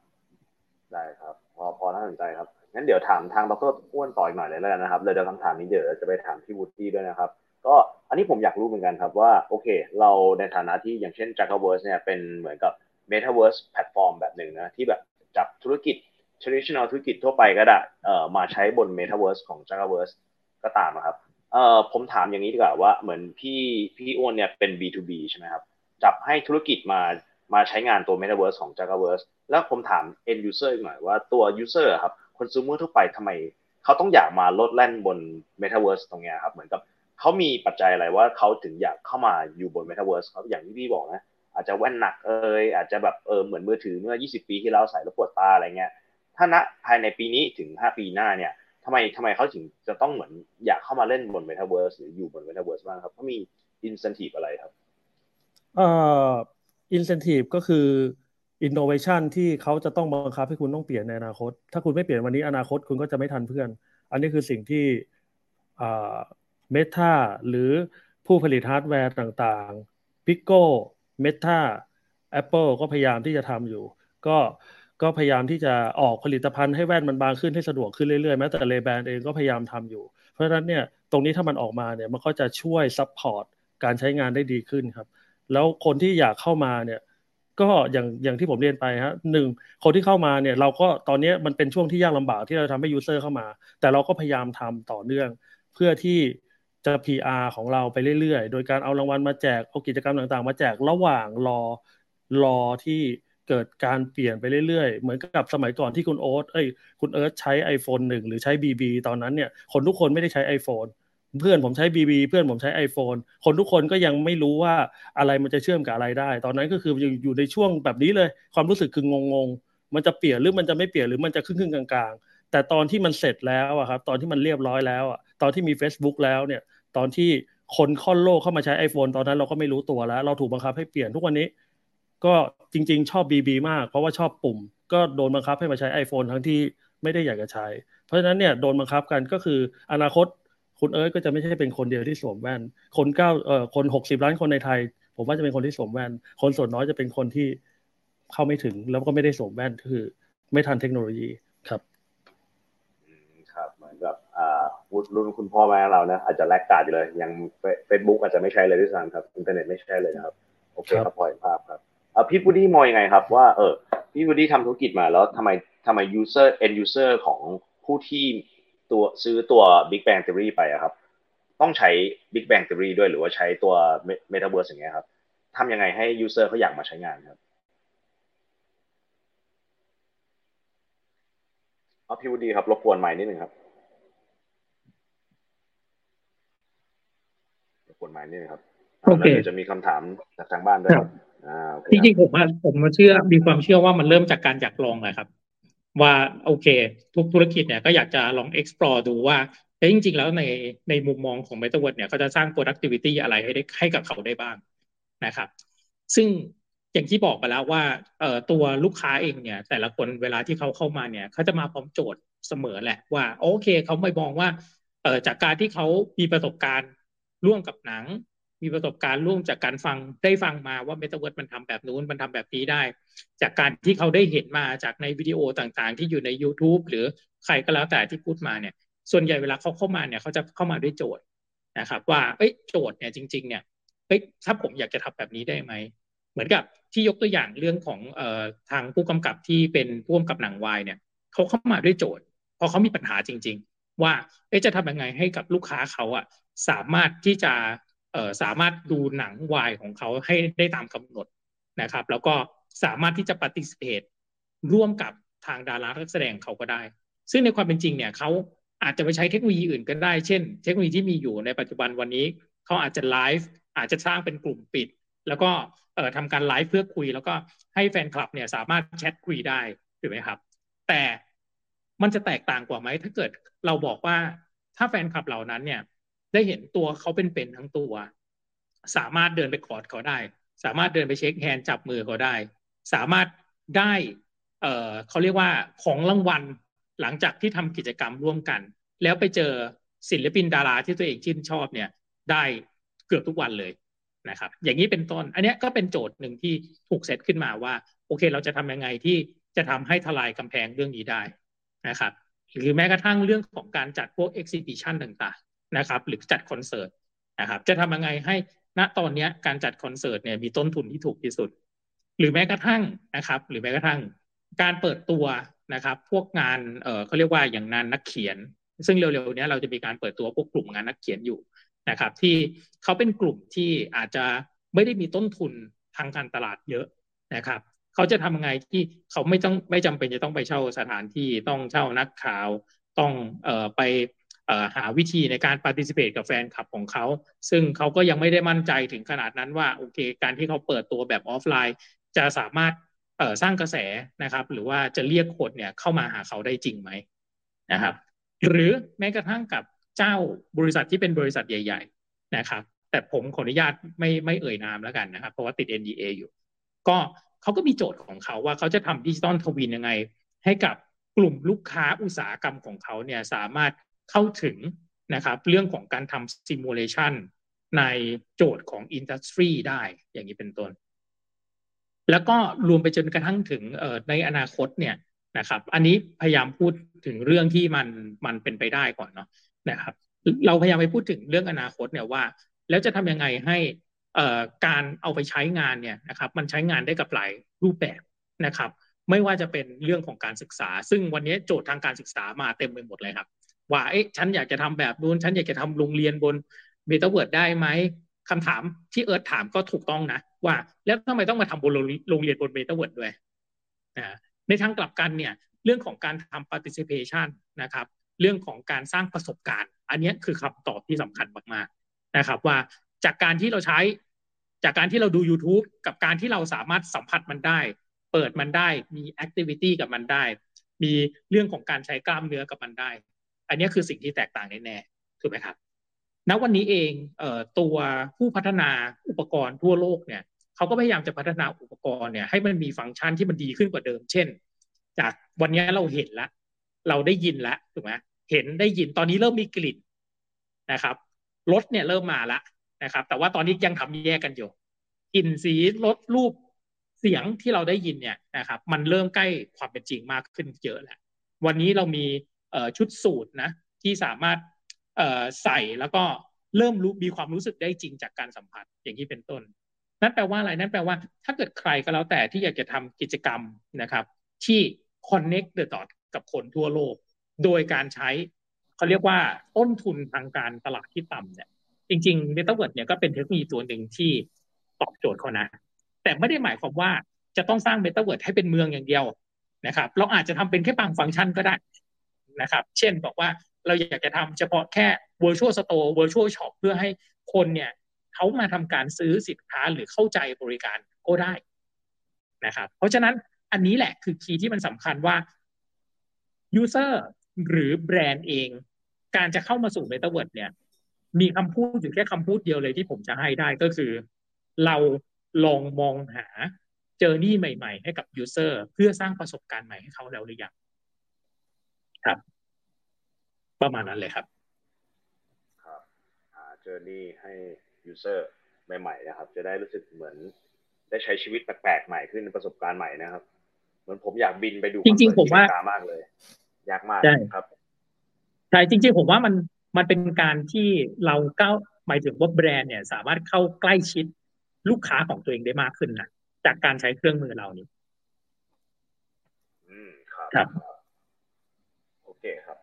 ได้ครับ พอพอน่าสนใจครับ งั้นเดี๋ยวถามทางดรอ้วนต่ออีกหน่อยเลยแล้วกันนะครับเลยเดี๋ยวคำถามนี้เดี๋ยวจะไปถามพี่วูดดี้ด้วยนะครับ ก็อันนี้ผมอยากรู้เหมือนกันครับว่าโอเค เราในฐานะที่อย่างเช่น j a c k a v e r s e เนี่ยเป็นเหมือนกับ Metaverse แพลตฟอร์มแบบหนึ่งนะที่แบบจับธุรกิจ traditional ธุรกิจทั่วไปก็ได้เอ่อมาใช้บน Metaverse ของ j a c k a v e r s e ก็ตามนะครับเอ่อผมถามอย่างนี้ดีกว่าว่าเหมือนพี่พี่อ้วนเนี่ยเป็น B2B ใช่ไหมครับจับให้ธุรกิจมามาใช้งานตัว Metaverse ของ j a g a v e r s e แล้วผมถาม end user อีกหน่อยว่าตัว user ครับ consumer ทั่วไปทำไมเขาต้องอยากมาลดแล่นบน Metaverse ตรงเนี้ยครับเหมือนกับเขามีปัจจัยอะไรว่าเขาถึงอยากเข้ามาอยู่บน Metaverse ครับอย่างที่พี่บอกนะอาจจะแว่นหนักเอยอาจจะแบบเออเหมือนมือถือเมื่อ 20 ปีที่เราใส่แล้วปวดตาอะไรเงี้ยถ้าณภายในปีนี้ถึง 5 ปีหน้าเนี่ยทำไมทำไมเขาถึงจะต้องเหมือนอยากเข้ามาเล่นบน Metaverse หรืออยู่บน Metaverse บ้างครับเขามี incentive อะไรครับเอ่อ incentive ก็คือ innovation ที่เขาจะต้องบังคับให้คุณต้องเปลี่ยนในอนาคต ถ้าคุณไม่เปลี่ยนวันนี้อนาคตคุณก็จะไม่ทันเพื่อน อันนี้คือสิ่งที่ Meta หรือผู้ผลิตฮาร์ดแวร์ต่างๆ Pico Meta Apple ก็พยายามที่จะทำอยู่ ก็ก็พยายามที่จะออกผลิตภัณฑ์ให้แว่นมันบางขึ้นให้สะดวกขึ้นเรื่อยๆ แม้แต่ Ray-Ban เองก็พยายามทำอยู่ เพราะฉะนั้นเนี่ยตรงนี้ถ้ามันออกมาเนี่ยมันก็จะช่วย support การใช้งานได้ดีขึ้นครับ แล้วคนที่อยากเข้ามาเนี่ย ก็อย่างอย่างที่ผมเรียนไปฮะหนึ่งคนที่เข้ามาเนี่ยเราก็ตอนนี้มันเป็นช่วงที่ยากลำบากที่เราทำให้ยูเซอร์เข้ามา แต่เราก็พยายามทำต่อเนื่อง เพื่อที่จะ PR ของเราไปเรื่อยๆ โดยการเอารางวัลมาแจกเอากิจกรรมต่างๆ มาแจกระหว่างรอรอที่เกิดการเปลี่ยนไปเรื่อยๆ เหมือนกับสมัยก่อนที่คุณโอ๊ตเอ้ยคุณเอิร์ธใช้ iPhone 1 หรือใช้ BB ตอนนั้นเนี่ยคนทุกคนไม่ได้ใช้ iPhone เพื่อนผมใช้ BB เพื่อนผมใช้ iPhone คนทุกคนก็ยังไม่รู้ว่าอะไรมันจะเชื่อมกับอะไรได้ ตอนนั้นก็คืออยู่ในช่วงแบบนี้เลย ความรู้สึกคืองงๆมันจะเปลี่ยนหรือมันจะไม่เปลี่ยนหรือมันจะครึ่งๆกลางๆ แต่ตอนที่มันเสร็จแล้วอะครับตอนที่มันเรียบร้อยแล้วอะตอนที่มี Facebook แล้วเนี่ยตอนที่คนค่อนโลกเข้ามาใช้ iPhone ตอนนั้นเราก็ไม่รู้ตัวแล้ว เราถูกบังคับให้เปลี่ยนทุกวันนี้ ก็จริง ๆ ชอบ BB มาก เพราะว่าชอบปุ่ม ก็โดนบังคับให้มาใช้ iPhone ทั้งที่ไม่ได้อยากจะใช้ เพราะฉะนั้นเนี่ยโดนบังคับกันก็คืออนาคต คุณเอิร์ธก็จะไม่ใช่เป็นคนเดียวที่สวมแว่น คนเก้าเอ่อคนหกสิบล้านคนในไทย ผมว่าจะเป็นคนที่สวมแว่น คนส่วนน้อยจะเป็นคนที่เข้าไม่ถึง แล้วก็ไม่ได้สวมแว่นคือ ไม่ทันเทคโนโลยีครับครับเหมือนกับอ่ารุ่นคุณพ่อแม่เรานะอาจจะแลกกาดอยู่เลย ยังเฟซบุ๊กอาจจะไม่ใช่เลยด้วยซ้ำครับอินเทอร์เน็ตไม่ใช่เลยนะครับโอเคครับพอเห็นภาพครับพี่บูดี้มองยังไงครับ ว่าเออพี่บูดี้ทำธุรกิจมาแล้วทำไมทำไม user end user ของผู้ที่ ตัวซื้อตัว Big Bang Theory ไปอะครับ ต้องใช้ Big Bang Theory ด้วยหรือว่าใช้ตัว Metaverse อย่างเงี้ยครับทำยังไงให้ user เขาอยากมาใช้งานครับเอาพี่วูดีครับรบกวนใหม่นิดนึงครับรบกวนใหม่นิดนึงครับโอเคจะมีคำถามจากทางบ้านด้วยจริงๆผมว่าผมมาเชื่อมีความเชื่อว่ามันเริ่มจากการอยากลองเลยครับ ว่าโอเค ทุกธุรกิจเนี่ยก็อยากจะลอง explore ดูว่าแต่จริง ๆ แล้วในในมุมมองของ Metaverse เนี่ยเขาจะสร้าง productivity อะไรให้ได้ให้กับเขาได้บ้างนะครับ ซึ่งอย่างที่บอกไปแล้วว่าตัวลูกค้าเองเนี่ย แต่ละคนเวลาที่เขาเข้ามาเนี่ยเขาจะมาพร้อมโจทย์เสมอแหละว่า โอเคเขาไม่มองว่าจากการที่เขามีประสบการณ์ร่วมกับหนัง มีประสบการณ์ร่วมจากการฟังได้ฟังมาว่าเมตาเวิร์ดมันทำแบบนู้นมันทำแบบนี้ได้ จากการที่เขาได้เห็นมาจากในวิดีโอต่างๆ ที่อยู่ใน YouTube หรือใครก็แล้วแต่ที่พูดมาเนี่ย ส่วนใหญ่เวลาเขาเข้ามาเนี่ยเขาจะเข้ามาด้วยโจทย์นะครับ ว่าเอ้ยโจทย์เนี่ยจริง ๆ เนี่ยเอ้ยถ้าผมอยากจะทำแบบนี้ได้ไหมเหมือนกับที่ยกตัวอย่างเรื่องของเอ่อทางผู้กำกับที่เป็นผู้กำกับหนังวายเนี่ยเขาเข้ามาด้วยโจทย์พอเขามีปัญหาจริง ๆ ว่าเอ๊ะจะทำยังไงให้กับลูกค้าเขาอะสามารถที่จะ สามารถดูหนังวายของเขาให้ได้ตามกำหนดนะครับ แล้วก็สามารถที่จะปฏิเสธร่วมกับทางดารานักแสดงเขาก็ได้ ซึ่งในความเป็นจริงเนี่ยเขาอาจจะไปใช้เทคโนโลยีอื่นก็ได้ เช่น เทคโนโลยีที่มีอยู่ในปัจจุบันวันนี้เขาอาจจะไลฟ์อาจจะสร้างเป็นกลุ่มปิด แล้วก็ทำการไลฟ์เพื่อคุย แล้วก็ให้แฟนคลับเนี่ยสามารถแชทคุยได้ถูกไหมครับ แต่มันจะแตกต่างกว่าไหมถ้าเกิดเราบอกว่าถ้าแฟนคลับเหล่านั้นเนี่ย ได้เห็นตัวเขาเป็นๆทั้งตัว สามารถเดินไปกอดเขาได้ สามารถเดินไปเช็คแฮนด์จับมือเขาได้ สามารถได้ เอ่อเขาเรียกว่าของรางวัลหลังจากที่ทำกิจกรรมร่วมกัน แล้วไปเจอศิลปินดาราที่ตัวเองชื่นชอบเนี่ย ได้เกือบทุกวันเลยนะครับ อย่างนี้เป็นต้น อันนี้ก็เป็นโจทย์หนึ่งที่ถูกเซตขึ้นมาว่า โอเค เราจะทำยังไงที่จะทำให้ทลายกำแพงเรื่องนี้ได้นะครับ หรือแม้กระทั่งเรื่องของการจัดพวก exhibition ต่าง นะครับหรือจัดคอนเสิร์ตนะครับจะทำยังไงให้ณตอนนี้การจัดคอนเสิร์ตเนี่ยมีต้นทุนที่ถูกที่สุด หรือแม้กระทั่งนะครับ หรือแม้กระทั่งการเปิดตัวนะครับ พวกงานเออเขาเรียกว่าอย่างงานนักเขียน ซึ่งเร็วๆนี้เราจะมีการเปิดตัวพวกกลุ่มงานนักเขียนอยู่นะครับ ที่เขาเป็นกลุ่มที่อาจจะไม่ได้มีต้นทุนทางการตลาดเยอะนะครับเขาจะทำยังไงที่เขาไม่ต้องไม่จำเป็นจะต้องไปเช่าสถานที่ต้องเช่านักข่าว ต้องเอ่อไป หาวิธีในการปฏิสิเ t ตกับแฟนคลับของเขา ซึ่งเขาก็ยังไม่ได้มั่นใจถึงขนาดนั้นว่าโอเค การที่เขาเปิดตัวแบบออฟไลน์ จะสามารถสร้างกระแสนะครับ หรือว่าจะเรียกคนเนี่ยเข้ามาหาเขาได้จริงไหมนะครับ หรือแม้กระทั่งกับเจ้าบริษัทที่เป็นบริษัทใหญ่ ๆนะครับ แต่ผมขออนุญาตไม่ไม่เอ่ยนามแล้วกันนะครับ เพราะว่าติด NDA อยู่ ก็เขาก็มีโจทย์ของเขาว่าเขาจะทำ digital twin ยังไง ให้กับกลุ่มลูกค้าอุตสาหกรรมของเขาเนี่ยสามารถ เข้าถึงนะครับเรื่องของการทำ simulation ในโจทย์ของ industry ได้อย่างนี้เป็นต้น แล้วก็รวมไปจนกระทั่งถึงในอนาคตเนี่ยนะครับอันนี้พยายามพูดถึงเรื่องที่มันมันเป็นไปได้ก่อนเนาะนะครับ เราพยายามไปพูดถึงเรื่องอนาคตเนี่ยว่า แล้วจะทำยังไงให้การเอาไปใช้งานเนี่ยนะครับมันใช้งานได้กับหลายรูปแบบนะครับ ไม่ว่าจะเป็นเรื่องของการศึกษา ซึ่งวันนี้โจทย์ทางการศึกษามาเต็มไปหมดเลยครับ ว่าเอ๊ะฉันอยากจะทำแบบนู้น ฉันอยากจะทำโรงเรียนบนเมตาเวิร์ดได้ไหมคำถามที่เอิร์ธถามก็ถูกต้องนะ ว่าแล้วทำไมต้องมาทำบนโรงเรียนบนเมตาเวิร์ดด้วยในทางกลับกันเนี่ยเรื่องของการทำ participation นะครับ เรื่องของการสร้างประสบการณ์ อันนี้คือคำตอบที่สำคัญมากๆนะครับว่าจากการที่เราใช้ จากการที่เราดู YouTube กับการที่เราสามารถสัมผัสมันได้ เปิดมันได้มี activity กับมันได้ มีเรื่องของการใช้กล้ามเนื้อกับมันได้ อันนี้คือสิ่งที่แตกต่างแน่ๆถูกไหมครับณวันนี้เองเอ่อตัวผู้พัฒนาอุปกรณ์ทั่วโลกเนี่ยเขาก็พยายามจะพัฒนาอุปกรณ์เนี่ยให้มันมีฟังก์ชันที่มันดีขึ้นกว่าเดิม เช่น จากวันนี้เราเห็นล้วเราได้ยินล้วถูกไหมเห็นได้ยินตอนนี้เริ่มมีกลิ่นนะครับรถเนี่ยเริ่มมาล้วนะครับ แต่ว่าตอนนี้ยังทำแยกกันอยู่กลิ่นสีรถรูปเสียงที่เราได้ยินเนี่ยนะครับ มันเริ่มใกล้ความเป็นจริงมากขึ้นเยอะแล้ววันนี้เรามี ชุดสูตรนะที่สามารถใส่แล้วก็เริ่มรู้มีความรู้สึกได้จริงจากการสัมผัสอย่างนี้เป็นต้น นั่นแปลว่าอะไรนั่นแปลว่า ถ้าเกิดใครก็แล้วแต่ที่อยากจะทำกิจกรรมนะครับ ที่ connect the dot กับคนทั่วโลก โดยการใช้เขาเรียกว่าต้นทุนทางการตลาดที่ต่ำเนี่ยจริงๆ Metaverse เนี่ยก็เป็นเทคโนโลยีตัวหนึ่งที่ตอบโจทย์เขานะ แต่ไม่ได้หมายความว่าจะต้องสร้าง Metaverse ให้เป็นเมืองอย่างเดียวนะครับ เราอาจจะทำเป็นแค่บางฟังก์ชันก็ได้ นะครับ เช่นบอกว่าเราอยากจะทำเฉพาะแค่ virtual store virtual shop เพื่อให้คนเนี่ยเขามาทำการซื้อสินค้าหรือเข้าใจบริการก็ได้นะครับ เพราะฉะนั้นอันนี้แหละคือคีย์ที่มันสำคัญว่า user หรือแบรนด์เอง การจะเข้ามาสู่ Metaverse เนี่ย มีคำพูดอยู่แค่คำพูดเดียวเลยที่ผมจะให้ได้ก็คือ เราลองมองหา journey ใหม่ ๆ ให้กับ user เพื่อสร้างประสบการณ์ใหม่ให้เขาแล้วหรือยัง ครับ ประมาณนั้นเลยครับ ครับหา journey ให้ user ใหม่ๆนะครับ จะได้รู้สึกเหมือน ได้ใช้ชีวิตแปลกๆใหม่ขึ้นประสบการณ์ใหม่นะครับ เหมือนผมอยากบินไปดูจริงๆผมว่ายากมากเลย ยากมากครับใช่จริง ๆ ผมว่ามันมันเป็นการที่เราก้าวหมายถึงว่าแบรนด์เนี่ย สามารถเข้าใกล้ชิดลูกค้าของตัวเองได้มากขึ้นนะจากการใช้เครื่องมือเรานี้ อืมครับเคครับ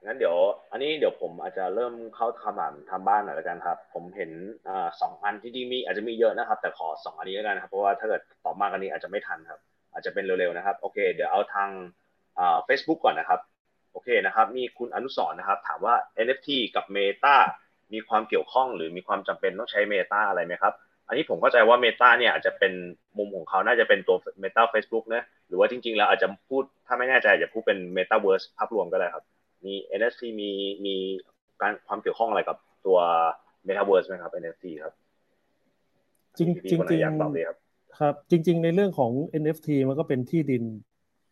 งั้นเดี๋ยวอันนี้เดี๋ยวผมอาจจะเริ่มเข้าคำถามทำบ้านหน่อยแล้วกันครับ ผมเห็นอ่าสองอันที่ดีมีอาจจะมีเยอะนะครับ แต่ขอสองอันนี้แล้วกันครับเพราะว่าถ้าเกิดตอบมากอันนี้อาจจะไม่ทันครับ อาจจะเป็นเร็วๆนะครับโอเค เดี๋ยวเอาทางอ่าเฟซบุ๊กก่อนนะครับโอเคนะครับมีคุณอนุสรนะครับ ถามว่า NFT กับ Meta มีความเกี่ยวข้องหรือมีความจำเป็นต้องใช้ Meta อะไรไหมครับ อันนี้ผมเข้าใจว่า Meta เนี่ยอาจจะเป็นมุมของเขาน่าจะเป็นตัว Meta Facebook นะหรือว่าจริงๆแล้วอาจจะพูดถ้าไม่แน่ใจจะพูดเป็นเมตาเวิร์สภาพรวมก็ได้ครับ มี NFT มีมีการความเกี่ยวข้องอะไรกับตัวเมตาเวิร์สไหมครับ NFT ครับ จริงจริงจริงครับ จริง ๆ ในเรื่องของ NFT มันก็เป็นที่ดิน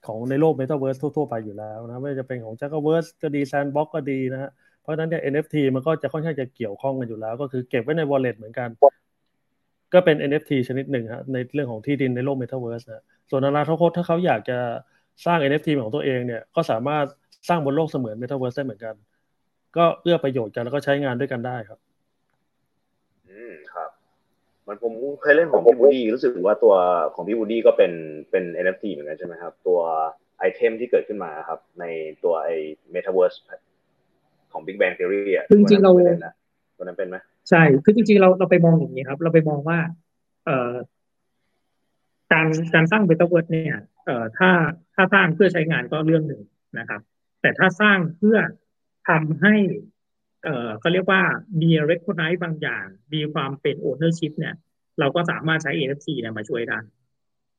ของในโลก Metaverse ทั่ว ๆ ไปอยู่แล้วนะไม่ว่าจะเป็นของ j a c k v e r s e ก็ดี Sandbox ก็ดีนะฮะเพราะฉะนั้นเนี่ย NFT มันก็จะค่อนข้างจะเกี่ยวข้องกันอยู่แล้ว ก็คือเก็บไว้ใน wallet เหมือนกัน ก็เป็น NFT ชนิดหนึ่งฮะในเรื่องของที่ดินในโลก Metaverse นะส่วนอนาคตถ้าเขาอยากจะสร้าง NFT ของตัวเองเนี่ยก็สามารถ สร้างบนโลกเสมือน Metaverse ได้เหมือนกัน ก็เอื้อประโยชน์กันแล้วก็ใช้งานด้วยกันได้ครับ อืมครับ มันผมเคยเล่นของพี่บูดี้รู้สึกว่าตัวของพี่บูดี้ก็เป็นเป็น NFT เหมือนกันใช่ไหมครับ ตัว item ที่เกิดขึ้นมาครับ ในตัวไอ Metaverse ของ Big Bang Theory อะจริงๆเราตัวนั้นเป็นไหมใช่ คือจริงๆเราเราไปมองอย่างนี้ครับ เราไปมองว่า เอ่อการการสร้างเบต้าเวิร์ดเนี่ย เอ่อถ้าถ้าสร้างเพื่อใช้งานก็เรื่องหนึ่งนะครับ แต่ถ้าสร้างเพื่อทำให้ เอ่อเขาเรียกว่ามี recognize บางอย่าง มีความเป็น ownership เนี่ย เราก็สามารถใช้ NFT เนี่ยมาช่วยได้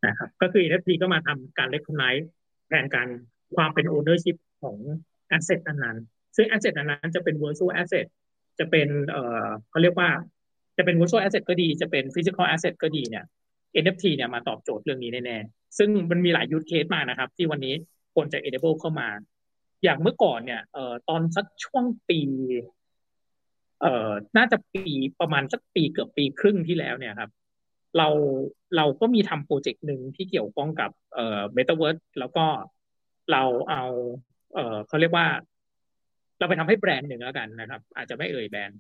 นะครับ ก็คือ NFT ก็มาทำการ recognize แทนการความเป็น ownership ของ asset นั้น ซึ่ง asset นั้นจะเป็น virtual asset จะเป็น เอ่อเขาเรียกว่า จะเป็น virtual asset ก็ดี จะเป็น physical asset ก็ดีเนี่ย NFT เนี่ยมาตอบโจทย์เรื่องนี้แน่ๆ ซึ่งมันมีหลาย use case มานะครับ ที่วันนี้ควรจะ enable เข้ามา อย่างเมื่อก่อนเนี่ยเอ่อตอนสักช่วงปี เอ่อน่าจะปีประมาณสักปีเกือบปีครึ่งที่แล้วเนี่ยครับ เราเราก็มีทำโปรเจกต์หนึ่งที่เกี่ยวข้องกับเอ่อ Metaverse แล้วก็เราเอา เอ่อเขาเรียกว่า เราไปทำให้แบรนด์หนึ่งแล้วกันนะครับ อาจจะไม่เอ่ยแบรนด์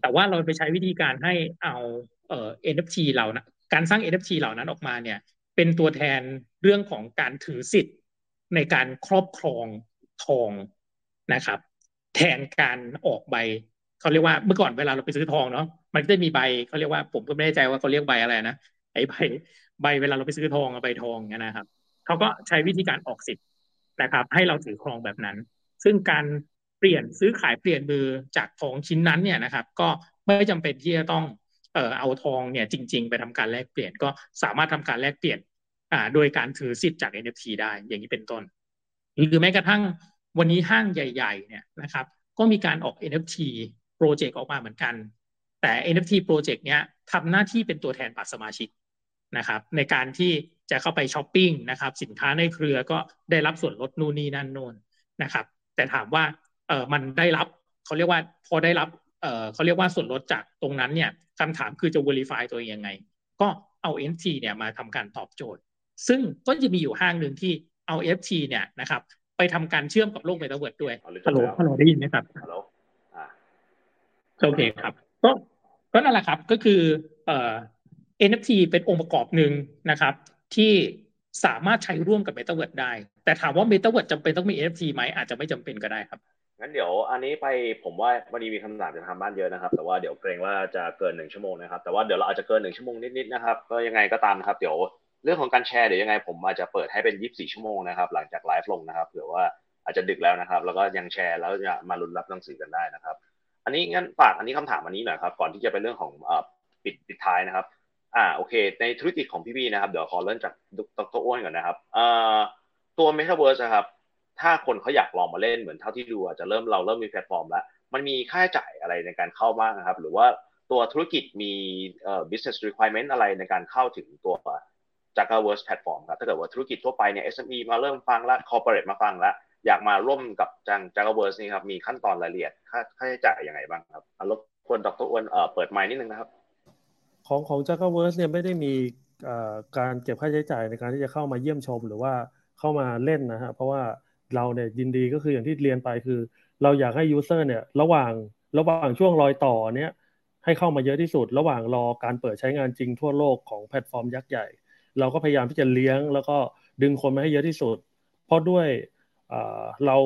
แต่ว่าเราไปใช้วิธีการให้เอาเอ่อ NFT เหล่านะการสร้าง NFT เหล่านั้นออกมาเนี่ย เป็นตัวแทนเรื่องของการถือสิทธิ์ในการครอบครอง ทองนะครับ แทนการออกใบเขาเรียกว่าเมื่อก่อนเวลาเราไปซื้อทองเนาะมันก็จะมีใบเขาเรียกว่าผมก็ไม่แน่ใจว่าเขาเรียกใบอะไรนะไอ้ใบใบเวลาเราไปซื้อทองใบทองนะครับเขาก็ใช้วิธีการออกสิทธิ์นะครับ ให้เราถือครองแบบนั้น ซึ่งการเปลี่ยนซื้อขายเปลี่ยนมือจากทองชิ้นนั้นเนี่ยนะครับ ก็ไม่จำเป็นที่จะต้องเอ่อเอาทองเนี่ยจริง ๆ ไปทำการแลกเปลี่ยนก็สามารถทำการแลกเปลี่ยนอ่าโดยการถือสิทธิ์จาก NFT ได้อย่างนี้เป็นต้น หรือแม้กระทั่ง วันนี้ห้างใหญ่ๆเนี่ยนะครับก็มีการออก NFT โปรเจกต์ออกมาเหมือนกัน แต่ NFT โปรเจกต์เนี้ยทำหน้าที่เป็นตัวแทนบัตรสมาชิกนะครับในการที่จะเข้าไปช้อปปิ้งนะครับสินค้าในเครือก็ได้รับส่วนลดนู่นนี่นั่นโน่นนะครับแต่ถามว่าเออมันได้รับเขาเรียกว่าพอได้รับเออเขาเรียกว่าส่วนลดจากตรงนั้นเนี่ยคำถามคือจะ verify ตัวเองยังไง ก็เอา NFT เนี่ยมาทำการตอบโจทย์ ซึ่งก็จะมีอยู่ห้างหนึ่งที่เอา NFT เนี่ยนะครับ ไปทำการเชื่อมกับโลกเมตาเวิร์ดด้วยฮัลโหลฮัลโหลได้ยินไหมครับฮัลโหลโอเคครับ ก็ก็นั่นแหละครับก็คือเอ่อ NFT เป็นองค์ประกอบหนึ่งนะครับ ที่สามารถใช้ร่วมกับ Metaverse ได้ แต่ถามว่า Metaverse จำเป็นต้องมี NFT ไหมอาจจะไม่จำเป็นก็ได้ครับงั้นเดี๋ยวอันนี้ไปผมว่าวันนี้มีคำถามจะทำบ้านเยอะนะครับ แต่ว่าเดี๋ยวเกรงว่าจะเกินหนึ่งชั่วโมงนะครับแต่ว่าเดี๋ยวเราอาจจะเกินหนึ่งชั่วโมงนิดๆนะครับก็ยังไงก็ตามนะครับ เดี๋ยว เรื่องของการแชร์เดี๋ยวยังไงผมอาจจะเปิดให้เป็นยี่สิบสี่ชั่วโมงนะครับ หลังจากไลฟ์ลงนะครับเผื่อว่าอาจจะดึกแล้วนะครับ แล้วก็ยังแชร์แล้วจะมาลุ้นรับหนังสือกันได้นะครับ อันนี้งั้นฝากอันนี้คำถามอันนี้หน่อยครับ ก่อนที่จะไปเรื่องของปิดปิดท้ายนะครับ อ่าโอเค ในธุรกิจของพี่บีนะครับเดี๋ยวขอเริ่มจากดรอ้วนก่อนนะครับเอ่อตัว Metaverse นะครับถ้าคนเขาอยากลองมาเล่นเหมือนเท่าที่ดูอาจจะเริ่มเราเริ่มมีแพลตฟอร์มแล้วมันมีค่าใช้จ่ายอะไรในการเข้าบ้างนะครับ หรือว่าตัวธุรกิจมี business requirement อะไรในการเข้าถึงตัว j a g a w o r s platform ครับถ้าเกิดว่าธุรกิจทั่วไปเนี่ย SME มาเริ่มฟังล้ว corporate มาฟังล้วอยากมาร่วมกับจัง j a g a w o r s นี่ครับมีขั้นตอนรายละเอียดค่าค่าใช้จ่ายยังไงบ้างครับรบกวนดรอ้วนเอ่อเปิดไมค์นิดนึงนะครับ ของของ j a g a w o r s เนี่ยไม่ได้มีการเก็บค่าใช้จ่ายในการที่จะเข้ามาเยี่ยมชมหรือว่าเข้ามาเล่นนะฮะเพราะว่าเราเนี่ยยินดีก็คืออย่างที่เรียนไปคือ เราอยากให้ยูเซอร์เนี่ยระหว่างระหว่างช่วงรอยต่อเนี้ยให้เข้ามาเยอะที่สุด ระหว่างรอการเปิดใช้งานจริงทั่วโลกของแพลตฟอร์มยักษ์ใหญ่ เราก็พยายามที่จะเลี้ยง แล้วก็ดึงคนมาให้เยอะที่สุด เพราะด้วยเรา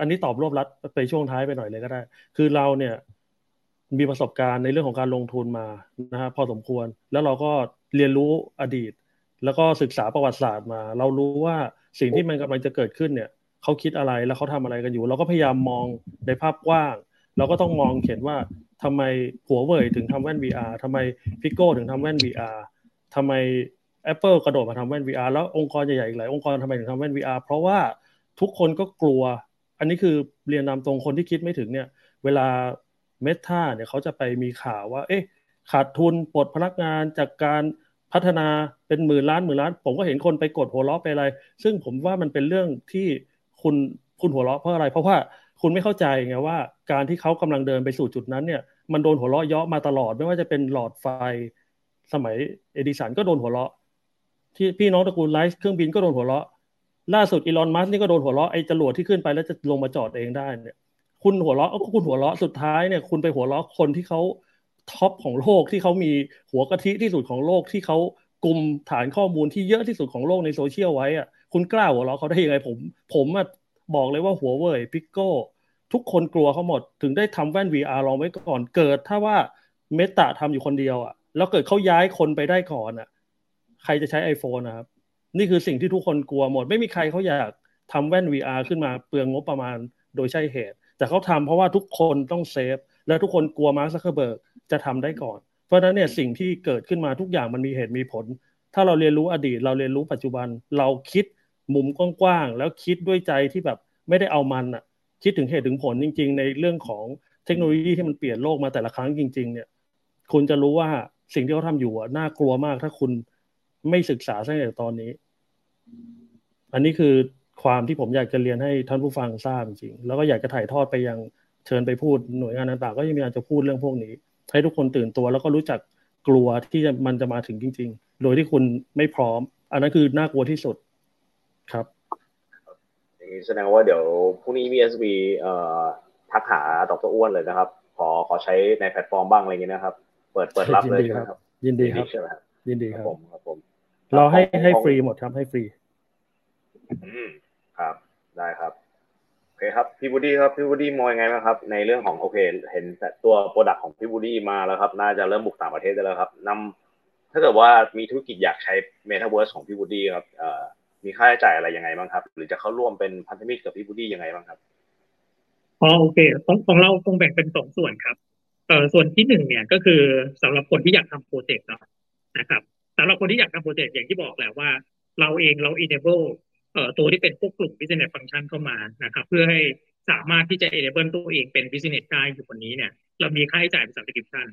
อันนี้ตอบรวบรัดไปช่วงท้ายไปหน่อยเลยก็ได้ คือเราเนี่ยมีประสบการณ์ในเรื่องของการลงทุนมานะฮะพอสมควร แล้วเราก็เรียนรู้อดีต แล้วก็ศึกษาประวัติศาสตร์มา เรารู้ว่าสิ่งที่มันกำลังจะเกิดขึ้นเนี่ยเขาคิดอะไรแล้วเขาทำอะไรกันอยู่ เราก็พยายามมองในภาพกว้าง เราก็ต้องมองเห็นว่าทำไมหัวเว่ยถึงทำแว่น VR ทำไมพิโก้ถึงทำแว่น VR ทำไม Apple กระโดดมาทำแว่น VR แล้วองค์กรใหญ่ๆอีกหลายองค์กรทำไมถึงทำแว่น VR เพราะว่าทุกคนก็กลัว อันนี้คือเรียนนำตรงคนที่คิดไม่ถึงเนี่ย เวลาเมตาเนี่ยเขาจะไปมีข่าวว่า เอ๊ะ ขาดทุนปลดพนักงานจากการพัฒนาเป็นหมื่นล้านหมื่นล้าน ผมก็เห็นคนไปกดหัวเราะไปอะไร ซึ่งผมว่ามันเป็นเรื่องที่คุณคุณหัวเราะเพราะอะไร เพราะว่าคุณไม่เข้าใจไงว่าการที่เขากำลังเดินไปสู่จุดนั้นเนี่ย มันโดนหัวเราะเยาะมาตลอด ไม่ว่าจะเป็นหลอดไฟสมัยเอดิสันก็โดนหัวเราะ ที่พี่น้องตระกูลไรต์เครื่องบินก็โดนหัวเราะ ล่าสุดอีลอนมัสก์นี่ก็โดนหัวเราะไอ้จรวดที่ขึ้นไปแล้วจะลงมาจอดเองได้เนี่ย คุณหัวเราะก็คุณหัวเราะสุดท้ายเนี่ย คุณไปหัวเราะคนที่เขา top ของโลกที่เขามีหัวกะทิที่สุดของโลกที่เขากลุ่มฐานข้อมูลที่เยอะที่สุดของโลกในโซเชียลไว้อะคุณกล้าหัวเราะเขาได้ยังไงผม ผมบอกเลยว่า Huawei Pico ทุกคนกลัวเขาหมด ถึงได้ทำแว่น VR รองไว้ก่อนเกิด ถ้าว่าMeta ทำอยู่คนเดียวอะแล้วเกิดเขาย้ายคนไปได้ก่อนอะ ใครจะใช้ iPhone นะครับ นี่คือสิ่งที่ทุกคนกลัวหมด ไม่มีใครเขาอยากทำแว่น VR ขึ้นมาเปลืองงบประมาณโดยใช่เหตุ แต่เขาทำเพราะว่าทุกคนต้อง safe และทุกคนกลัวมาร์ก ซักเคอร์เบิร์กจะทำได้ก่อน เพราะฉะนั้นเนี่ยสิ่งที่เกิดขึ้นมาทุกอย่างมันมีเหตุมีผล ถ้าเราเรียนรู้อดีต เราเรียนรู้ปัจจุบัน เราคิดมุมกว้างๆแล้วคิดด้วยใจที่แบบไม่ได้เอามันอะคิดถึงเหตุถึงผลจริง ๆ ในเรื่องของเทคโนโลยีที่มันเปลี่ยนโลกมาแต่ละครั้งจริง ๆ เนี่ย คุณจะรู้ว่าสิ่งที่เขาทำอยู่อะน่ากลัวมากถ้าคุณ ไม่ศึกษาตั้งแต่ตอนนี้ อันนี้คือความที่ผมอยากจะเรียนให้ท่านผู้ฟังทราบจริงๆแล้วก็อยากจะถ่ายทอดไปยังเชิญไปพูดหน่วยงานต่างๆก็ยังมีการจะพูดเรื่องพวกนี้ ให้ทุกคนตื่นตัว แล้วก็รู้จักกลัวที่มันจะมาถึงจริง ๆ โดยที่คุณไม่พร้อม อันนั้นคือน่ากลัวที่สุดครับ อย่างนี้แสดงว่าเดี๋ยวพรุ่งนี้มี SB เอ่อทักหาดร.อ้วนเลยนะครับ ขอขอใช้ในแพลตฟอร์มบ้างอะไรเงี้ยนะครับ เปิดเปิดรับเลยครับ ยินดีครับใช่ไหมครับ ยินดีครับผมครับผมเราให้ให้ฟรีหมดครับให้ฟรีอืมครับ ได้ครับโอเคครับพี่บูดี้ครับพี่บูดี้มองยังไงบ้างครับ ในเรื่องของโอเค เห็นแต่ตัว product ของพี่บูดี้มาแล้วครับ น่าจะเริ่มบุกต่างประเทศได้แล้วครับนำถ้าเกิดว่ามีธุรกิจอยากใช้เมตาเวิร์สของพี่บูดี้ครับเอ่อมีค่าใช้จ่ายอะไรยังไงบ้างครับ หรือจะเข้าร่วมเป็นพันธมิตรกับพี่บูดี้ยังไงบ้างครับอ๋อโอเคของของเราคงแบ่งเป็นสองส่วนครับเอ่อส่วนที่หนึ่งเนี่ยก็คือสำหรับคนที่อยากทำโปรเจกต์เนาะ นะครับสำหรับคนที่อยากทำโปรเจกต์อย่างที่บอกแหละว่า เราเองเรา enable เอ่อตัวที่เป็นพวกกลุ่ม business function เข้ามานะครับ เพื่อให้สามารถที่จะ enable ตัวเองเป็น business ได้อยู่คนนี้เนี่ย เรามีค่าใช้จ่ายเป็น subscription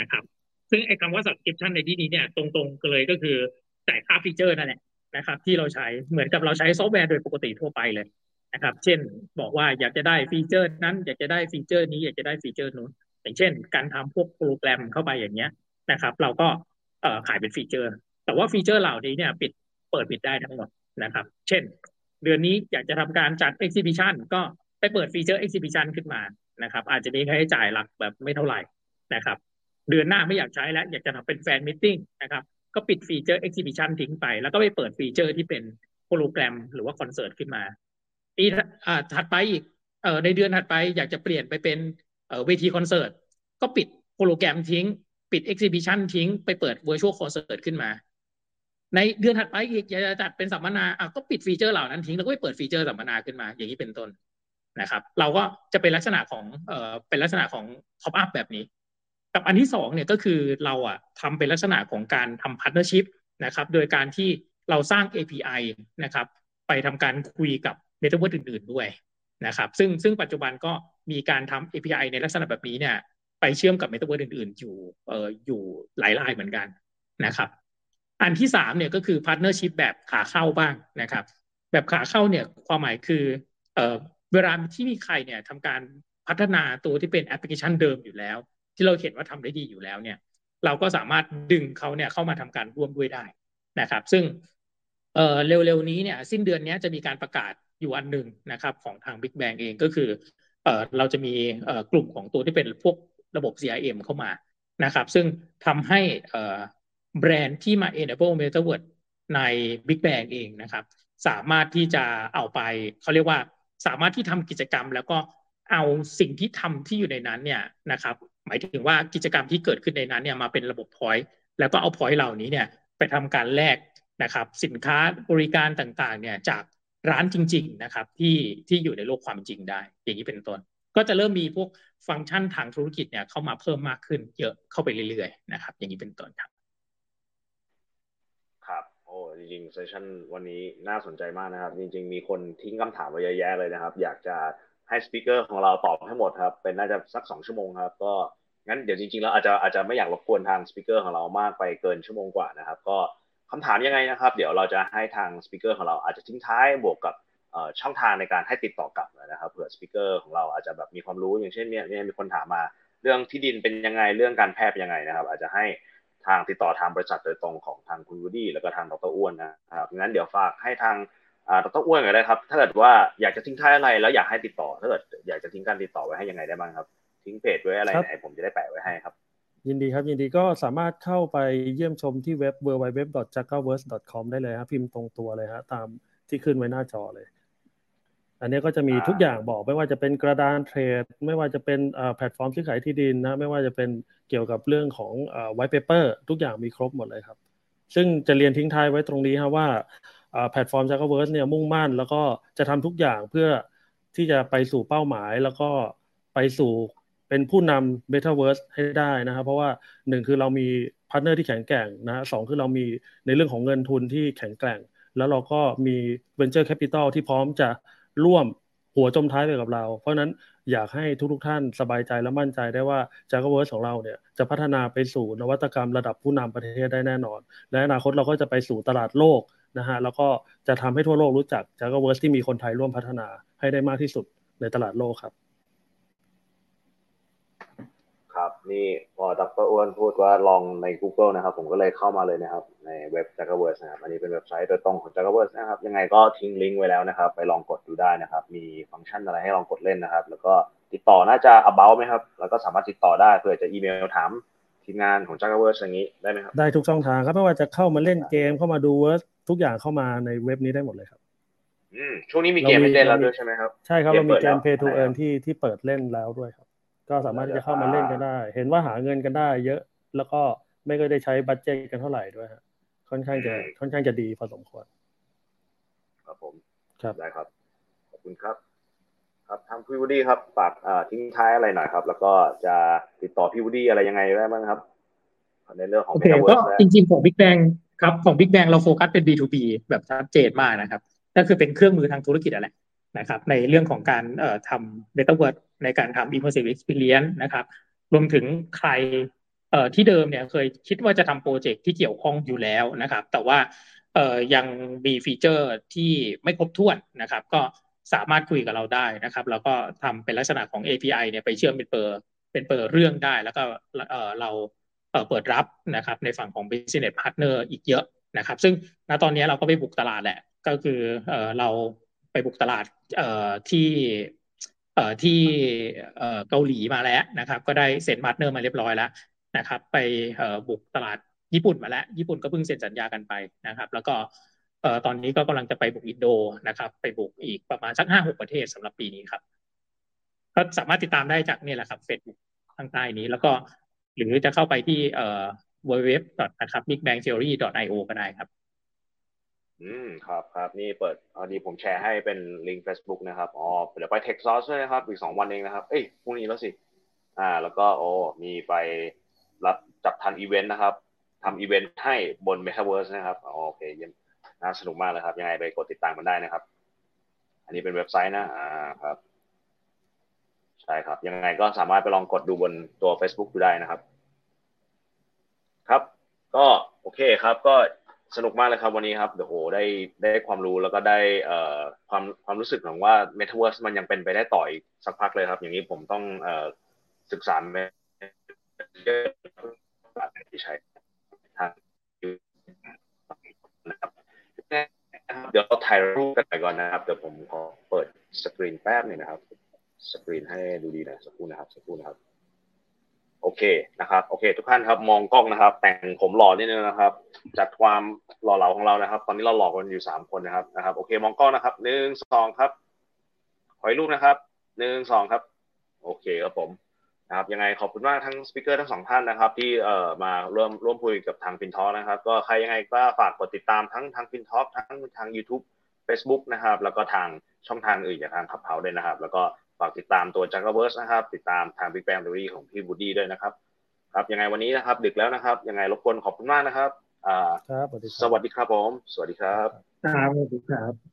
นะครับ ซึ่งไอ้คำว่า subscription ในที่นี้เนี่ยตรงๆเลยก็คือจ่ายค่าฟีเจอร์นั่นแหละนะครับ ที่เราใช้เหมือนกับเราใช้ซอฟต์แวร์โดยปกติทั่วไปเลยนะครับ เช่นบอกว่าอยากจะได้ฟีเจอร์นั้น อยากจะได้ฟีเจอร์นี้อยากจะได้ฟีเจอร์นู้นอย่างเช่น การทำพวกโปรแกรมเข้าไปอย่างเงี้ยนะครับ เราก็ เอ่อขายเป็นฟีเจอร์ แต่ว่าฟีเจอร์เหล่านี้เนี่ยปิดเปิดปิดได้ทั้งหมดนะครับ เช่น เดือนนี้อยากจะทำการจัด exhibition ก็ไปเปิดฟีเจอร์ exhibition ขึ้นมานะครับ อาจจะมีค่าใช้จ่ายหลักแบบไม่เท่าไหร่นะครับ เดือนหน้าไม่อยากใช้แล้วอยากจะทำเป็น fan meeting นะครับก็ปิดฟีเจอร์ exhibition ทิ้งไป แล้วก็ไปเปิดฟีเจอร์ที่เป็นโปรแกรมหรือว่าคอนเสิร์ตขึ้นมาปีถัดไปอีกเอ่อในเดือนถัดไปอยากจะเปลี่ยนไปเป็นเอ่อเวทีคอนเสิร์ตก็ปิดโปรแกรมทิ้ง ปิด exhibition ทิ้งไปเปิด virtual concert ขึ้นมา ในเดือนถัดไปอีกอยากจะจัดเป็นสัมมนาอะก็ปิดฟีเจอร์เหล่านั้นทิ้งแล้วก็ไปเปิดฟีเจอร์สัมมนาขึ้นมา อย่างนี้เป็นต้นนะครับ เราก็จะเป็นลักษณะของเอ่อเป็นลักษณะของ top up แบบนี้ กับอันที่สองเนี่ยก็คือเราอะทำเป็นลักษณะของการทำ partnership นะครับ โดยการที่เราสร้าง API นะครับ ไปทำการคุยกับเมตาเวิร์สอื่น ๆ ด้วยนะครับ ซึ่งซึ่งปัจจุบันก็มีการทำ API ในลักษณะแบบนี้เนี่ย ไปเชื่อมกับเมตาเวิร์สอื่นๆ อยู่เอ่ออยู่หลายรายเหมือนกันนะครับ อันที่สามเนี่ยก็คือ partnership แบบขาเข้าบ้างนะครับ แบบขาเข้าเนี่ยความหมายคือเอ่อเวลาที่มีใครเนี่ยทำการพัฒนาตัวที่เป็นแอปพลิเคชันเดิมอยู่แล้ว ที่เราเห็นว่าทำได้ดีอยู่แล้วเนี่ย เราก็สามารถดึงเขาเนี่ยเข้ามาทำการร่วมด้วยได้นะครับ ซึ่งเอ่อเร็วๆนี้เนี่ย สิ้นเดือนนี้จะมีการประกาศอยู่อันหนึ่งนะครับ ของทาง Big Bang เองก็คือเอ่อเราจะมีเอ่อกลุ่มของตัวที่เป็นพวก ระบบ CRM เข้ามานะครับ ซึ่งทำให้แบรนด์ที่มา enable metaverse ใน Big Bang เองนะครับ สามารถที่จะเอาไปเขาเรียกว่าสามารถที่ทำกิจกรรม แล้วก็เอาสิ่งที่ทำที่อยู่ในนั้นเนี่ยนะครับ หมายถึงว่ากิจกรรมที่เกิดขึ้นในนั้นเนี่ยมาเป็นระบบ point แล้วก็เอา point เหล่านี้เนี่ยไปทำการแลกนะครับ สินค้าบริการต่างๆเนี่ยจากร้านจริง ๆ นะครับ ที่ที่อยู่ในโลกความจริงได้ อย่างนี้เป็นต้น ก็จะเริ่มมีพวกฟังก์ชันทางธุรกิจเนี่ยเข้ามาเพิ่มมากขึ้นเยอะเข้าไปเรื่อยๆนะครับ อย่างนี้เป็นต้นครับครับโอ้จริงๆ session วันนี้น่าสนใจมากนะครับ จริง ๆ มีคนทิ้งคำถามไว้เยอะแยะเลยนะครับ อยากจะให้ speaker ของเราตอบให้หมดครับ เป็นน่าจะสักสองชั่วโมงครับ ก็งั้นเดี๋ยวจริงๆแล้วอาจจะอาจจะไม่อยากรบกวนทาง speaker ของเรามากไปเกินชั่วโมงกว่านะครับ ก็คำถามยังไงนะครับ เดี๋ยวเราจะให้ทาง speaker ของเราอาจจะทิ้งท้ายบวกกับ ช่องทางในการให้ติดต่อกลับนะครับเผื่อ speaker ของเราอาจจะแบบมีความรู้อย่างเช่นเนี่ยมีคนถามมาเรื่องที่ดินเป็นยังไงเรื่องการแพทย์เป็นยังไงนะครับ อาจจะให้ทางติดต่อทางบริษัทโดยตรงของทางคุณวูดี้แล้วก็ทางดรอ้วนนะครับงั้นเดี๋ยวฝากให้ทางดรอ้วนก็ได้ครับ ถ้าเกิดว่าอยากจะทิ้งท้ายอะไรแล้วอยากให้ติดต่อถ้าเกิดอยากจะทิ้งการติดต่อไว้ให้ยังไงได้บ้างครับ ทิ้งเพจไว้อะไรไหนผมจะได้แปะไว้ให้ครับ ยินดีครับยินดีก็สามารถเข้าไปเยี่ยมชมที่เว็บ www.jackaverse.com ได้เลยครับพิมพ์ตรงตัวเลยฮะตามที่ขึ้นไว้หน้าจอเลย อันนี้ก็จะมีทุกอย่างบอกไม่ว่าจะเป็นกระดานเทรด ไม่ว่าจะเป็นแพลตฟอร์มซื้อขายที่ดินนะไม่ว่าจะเป็นเกี่ยวกับเรื่องของ white paper ทุกอย่างมีครบหมดเลยครับ ซึ่งจะเรียนทิ้งท้ายไว้ตรงนี้ครับว่าแพลตฟอร์ม Jakaverse เนี่ยมุ่งมั่น แล้วก็จะทำทุกอย่างเพื่อที่จะไปสู่เป้าหมาย แล้วก็ไปสู่เป็นผู้นำ Metaverse ให้ได้นะครับเพราะว่าหนึ่งคือเรามีพาร์ทเนอร์ที่แข็งแกร่งนะสองคือเรามีในเรื่องของเงินทุนที่แข็งแกร่ง แล้วเราก็มี Venture Capital ที่พร้อมจะ ร่วมหัวจมท้ายไปกับเรา เพราะนั้นอยากให้ทุกๆท่านสบายใจและมั่นใจได้ว่า Jakaverse ของเราเนี่ยจะพัฒนาไปสู่นวัตกรรมระดับผู้นำประเทศได้แน่นอน และอนาคตเราก็จะไปสู่ตลาดโลกนะฮะแล้วก็จะทำให้ทั่วโลกรู้จัก Jakaverse ที่มีคนไทยร่วมพัฒนาให้ได้มากที่สุดในตลาดโลกครับครับ นี่พอดร.อ้วนพูดว่าลองใน Google นะครับ ผมก็เลยเข้ามาเลยนะครับ ในเว็บ j a g w o r d นะครับ อันนี้เป็นเว็บไซต์โดยตรงของ j a g w o r d นะครับ ยังไงก็ทิ้งลิงก์ไว้แล้วนะครับ ไปลองกดดูได้นะครับ มีฟังก์ชันอะไรให้ลองกดเล่นนะครับ แล้วก็ติดต่อน่าจะ about ไหมครับ แล้วก็สามารถติดต่อได้เผื่อจะอีเมลถามทีมงานของ j a g w o r d อย่างนี้ได้ไหมครับ ได้ทุกช่องทางครับ ไม่ว่าจะเข้ามาเล่นเกม เข้ามาดูเวิร์ทุกอย่างเข้ามาในเว็บนี้ได้หมดเลยครับอืมช่วงนี้มีเกมให้เล่นแล้วด้วยใช่ไหมครับ ใช่ครับเรามีเกม Play to Earn ที่ที่เปิดเล่นแล้วด้วยครับ ก็สามารถที่จะเข้ามาเล่นกันได้ เห็นว่าหาเงินกันได้ เยอะแล้วก็ไม่ก็ได้ใช้ budget กันเท่าไหร่ด้วยฮะค่อนข้างจะค่อนข้างจะดีพอสมควร ครับผมครับได้ครับขอบคุณครับ ครับทางพี่วูดี้ครับฝากทิ้งท้ายอะไรหน่อยครับ แล้วก็จะติดต่อพี่วูดี้อะไรยังไงได้บ้างครับในเรื่องของโอเคก็จริงๆของ Big Bang ครับของ Big Bang เราโฟกัสเป็น B2B แบบชัดเจนมากนะครับก็คือเป็นเครื่องมือทางธุรกิจอะไร นะครับในเรื่องของการทำ Metaverse ในการทำ immersive experience นะครับรวมถึงใครที่เดิมเนี่ยเคยคิดว่าจะทำโปรเจกต์ที่เกี่ยวข้องอยู่แล้วนะครับ แต่ว่ายังมีฟีเจอร์ที่ไม่ครบถ้วนนะครับ ก็สามารถคุยกับเราได้นะครับ แล้วก็ทำเป็นลักษณะของ API เนี่ยไปเชื่อมเป็นเปอร์เป็นเปอร์เรื่องได้ แล้วก็เราเปิดรับนะครับในฝั่งของ business partner อีกเยอะนะครับ ซึ่งณตอนนี้เราก็ไปบุกตลาดแหละ ก็คือเรา ไปบุกตลาดที่ที่เกาหลีมาแล้วนะครับ ก็ได้เซ็น partner มาเรียบร้อยแล้วนะครับ ไปบุกตลาดญี่ปุ่นมาแล้ว ญี่ปุ่นก็เพิ่งเซ็นสัญญากันไปนะครับ แล้วก็ตอนนี้ก็กำลังจะไปบุกอินโดนะครับ ไปบุกอีกประมาณสักห้าหกประเทศสำหรับปีนี้ครับ ก็สามารถติดตามได้จากนี่แหละครับเฟซบุ๊กทางใต้นี้ แล้วก็หรือจะเข้าไปที่เอ่อ www. นะครับ bigbangtheory.io ก็ได้ครับ อืมครับครับนี่เปิดอันนี้ผมแชร์ให้เป็นลิงก์ Facebook นะครับอ๋อเดี๋ยวไปเทคซอสด้วยนะครับ อีกสองวันเองนะครับ เอ้ยพรุ่งนี้แล้วสิ อ่า แล้วก็โอ้มีไปรับจับทันอีเวนต์นะครับทำอีเวนต์ให้บน Metaverse นะครับอ๋อโอเคเยี่ยมน่าสนุกมากเลยครับ ยังไงไปกดติดตามมันได้นะครับ อันนี้เป็นเว็บไซต์นะอ่าครับ ใช่ครับ ยังไงก็สามารถไปลองกดดูบนตัว Facebook ดูได้นะครับ ครับ ก็โอเคครับก็ สนุกมากเลยครับวันนี้ครับเดี๋ยวโหได้ได้ความรู้แล้วก็ได้เอ่อความความรู้สึกของว่า Metaverse มันยังเป็นไปได้ต่ออีกสักพักเลยครับ อย่างนี้ผมต้องเอ่อศึกษาที่ใช้ทางนะครับเดี๋ยวเราถ่ายรูปกันไปก่อนนะครับเดี๋ยวผมขอเปิดสกรีนแป๊บนึงนะครับ สกรีนให้ดูดีนะสักครู่นะครับสักครู่นะครับ โอเคนะครับโอเค ทุกท่านครับมองกล้องนะครับ แต่งผมหล่อนิดนึงนะครับ จัดความหล่อเหลาของเรานะครับ ตอนนี้เราหล่อกันอยู่สามคนนะครับนะครับ โอเค มองกล้องนะครับหนึ่งสองครับขอให้รูปนะครับหนึ่งสองครับ โอเคครับผมนะครับยังไงขอบคุณมากทั้งสปิเกอร์ทั้งสองท่านนะครับ ที่เอ่อมาร่วมร่วมคุยกับทางฟินทอนะครับ ก็ใครยังไงก็ฝากกดติดตามทั้งทางฟินทอทั้งทาง YouTube Facebook นะครับ แล้วก็ทางช่องทางอื่นอย่างทางขับเฮาด้วยนะครับ แล้วก็ากติดตามตัว j a g a v e r s e นะครับ ติดตามทาง Big Bang Theory ของพี่บูดี้ด้วยนะครับ ครับ ยังไงวันนี้นะครับ ดึกแล้วนะครับ ยังไงรบกวนขอบคุณมากนะครับ อ่า ครับ สวัสดีครับผม สวัสดีครับ ครับสวัสดีครับ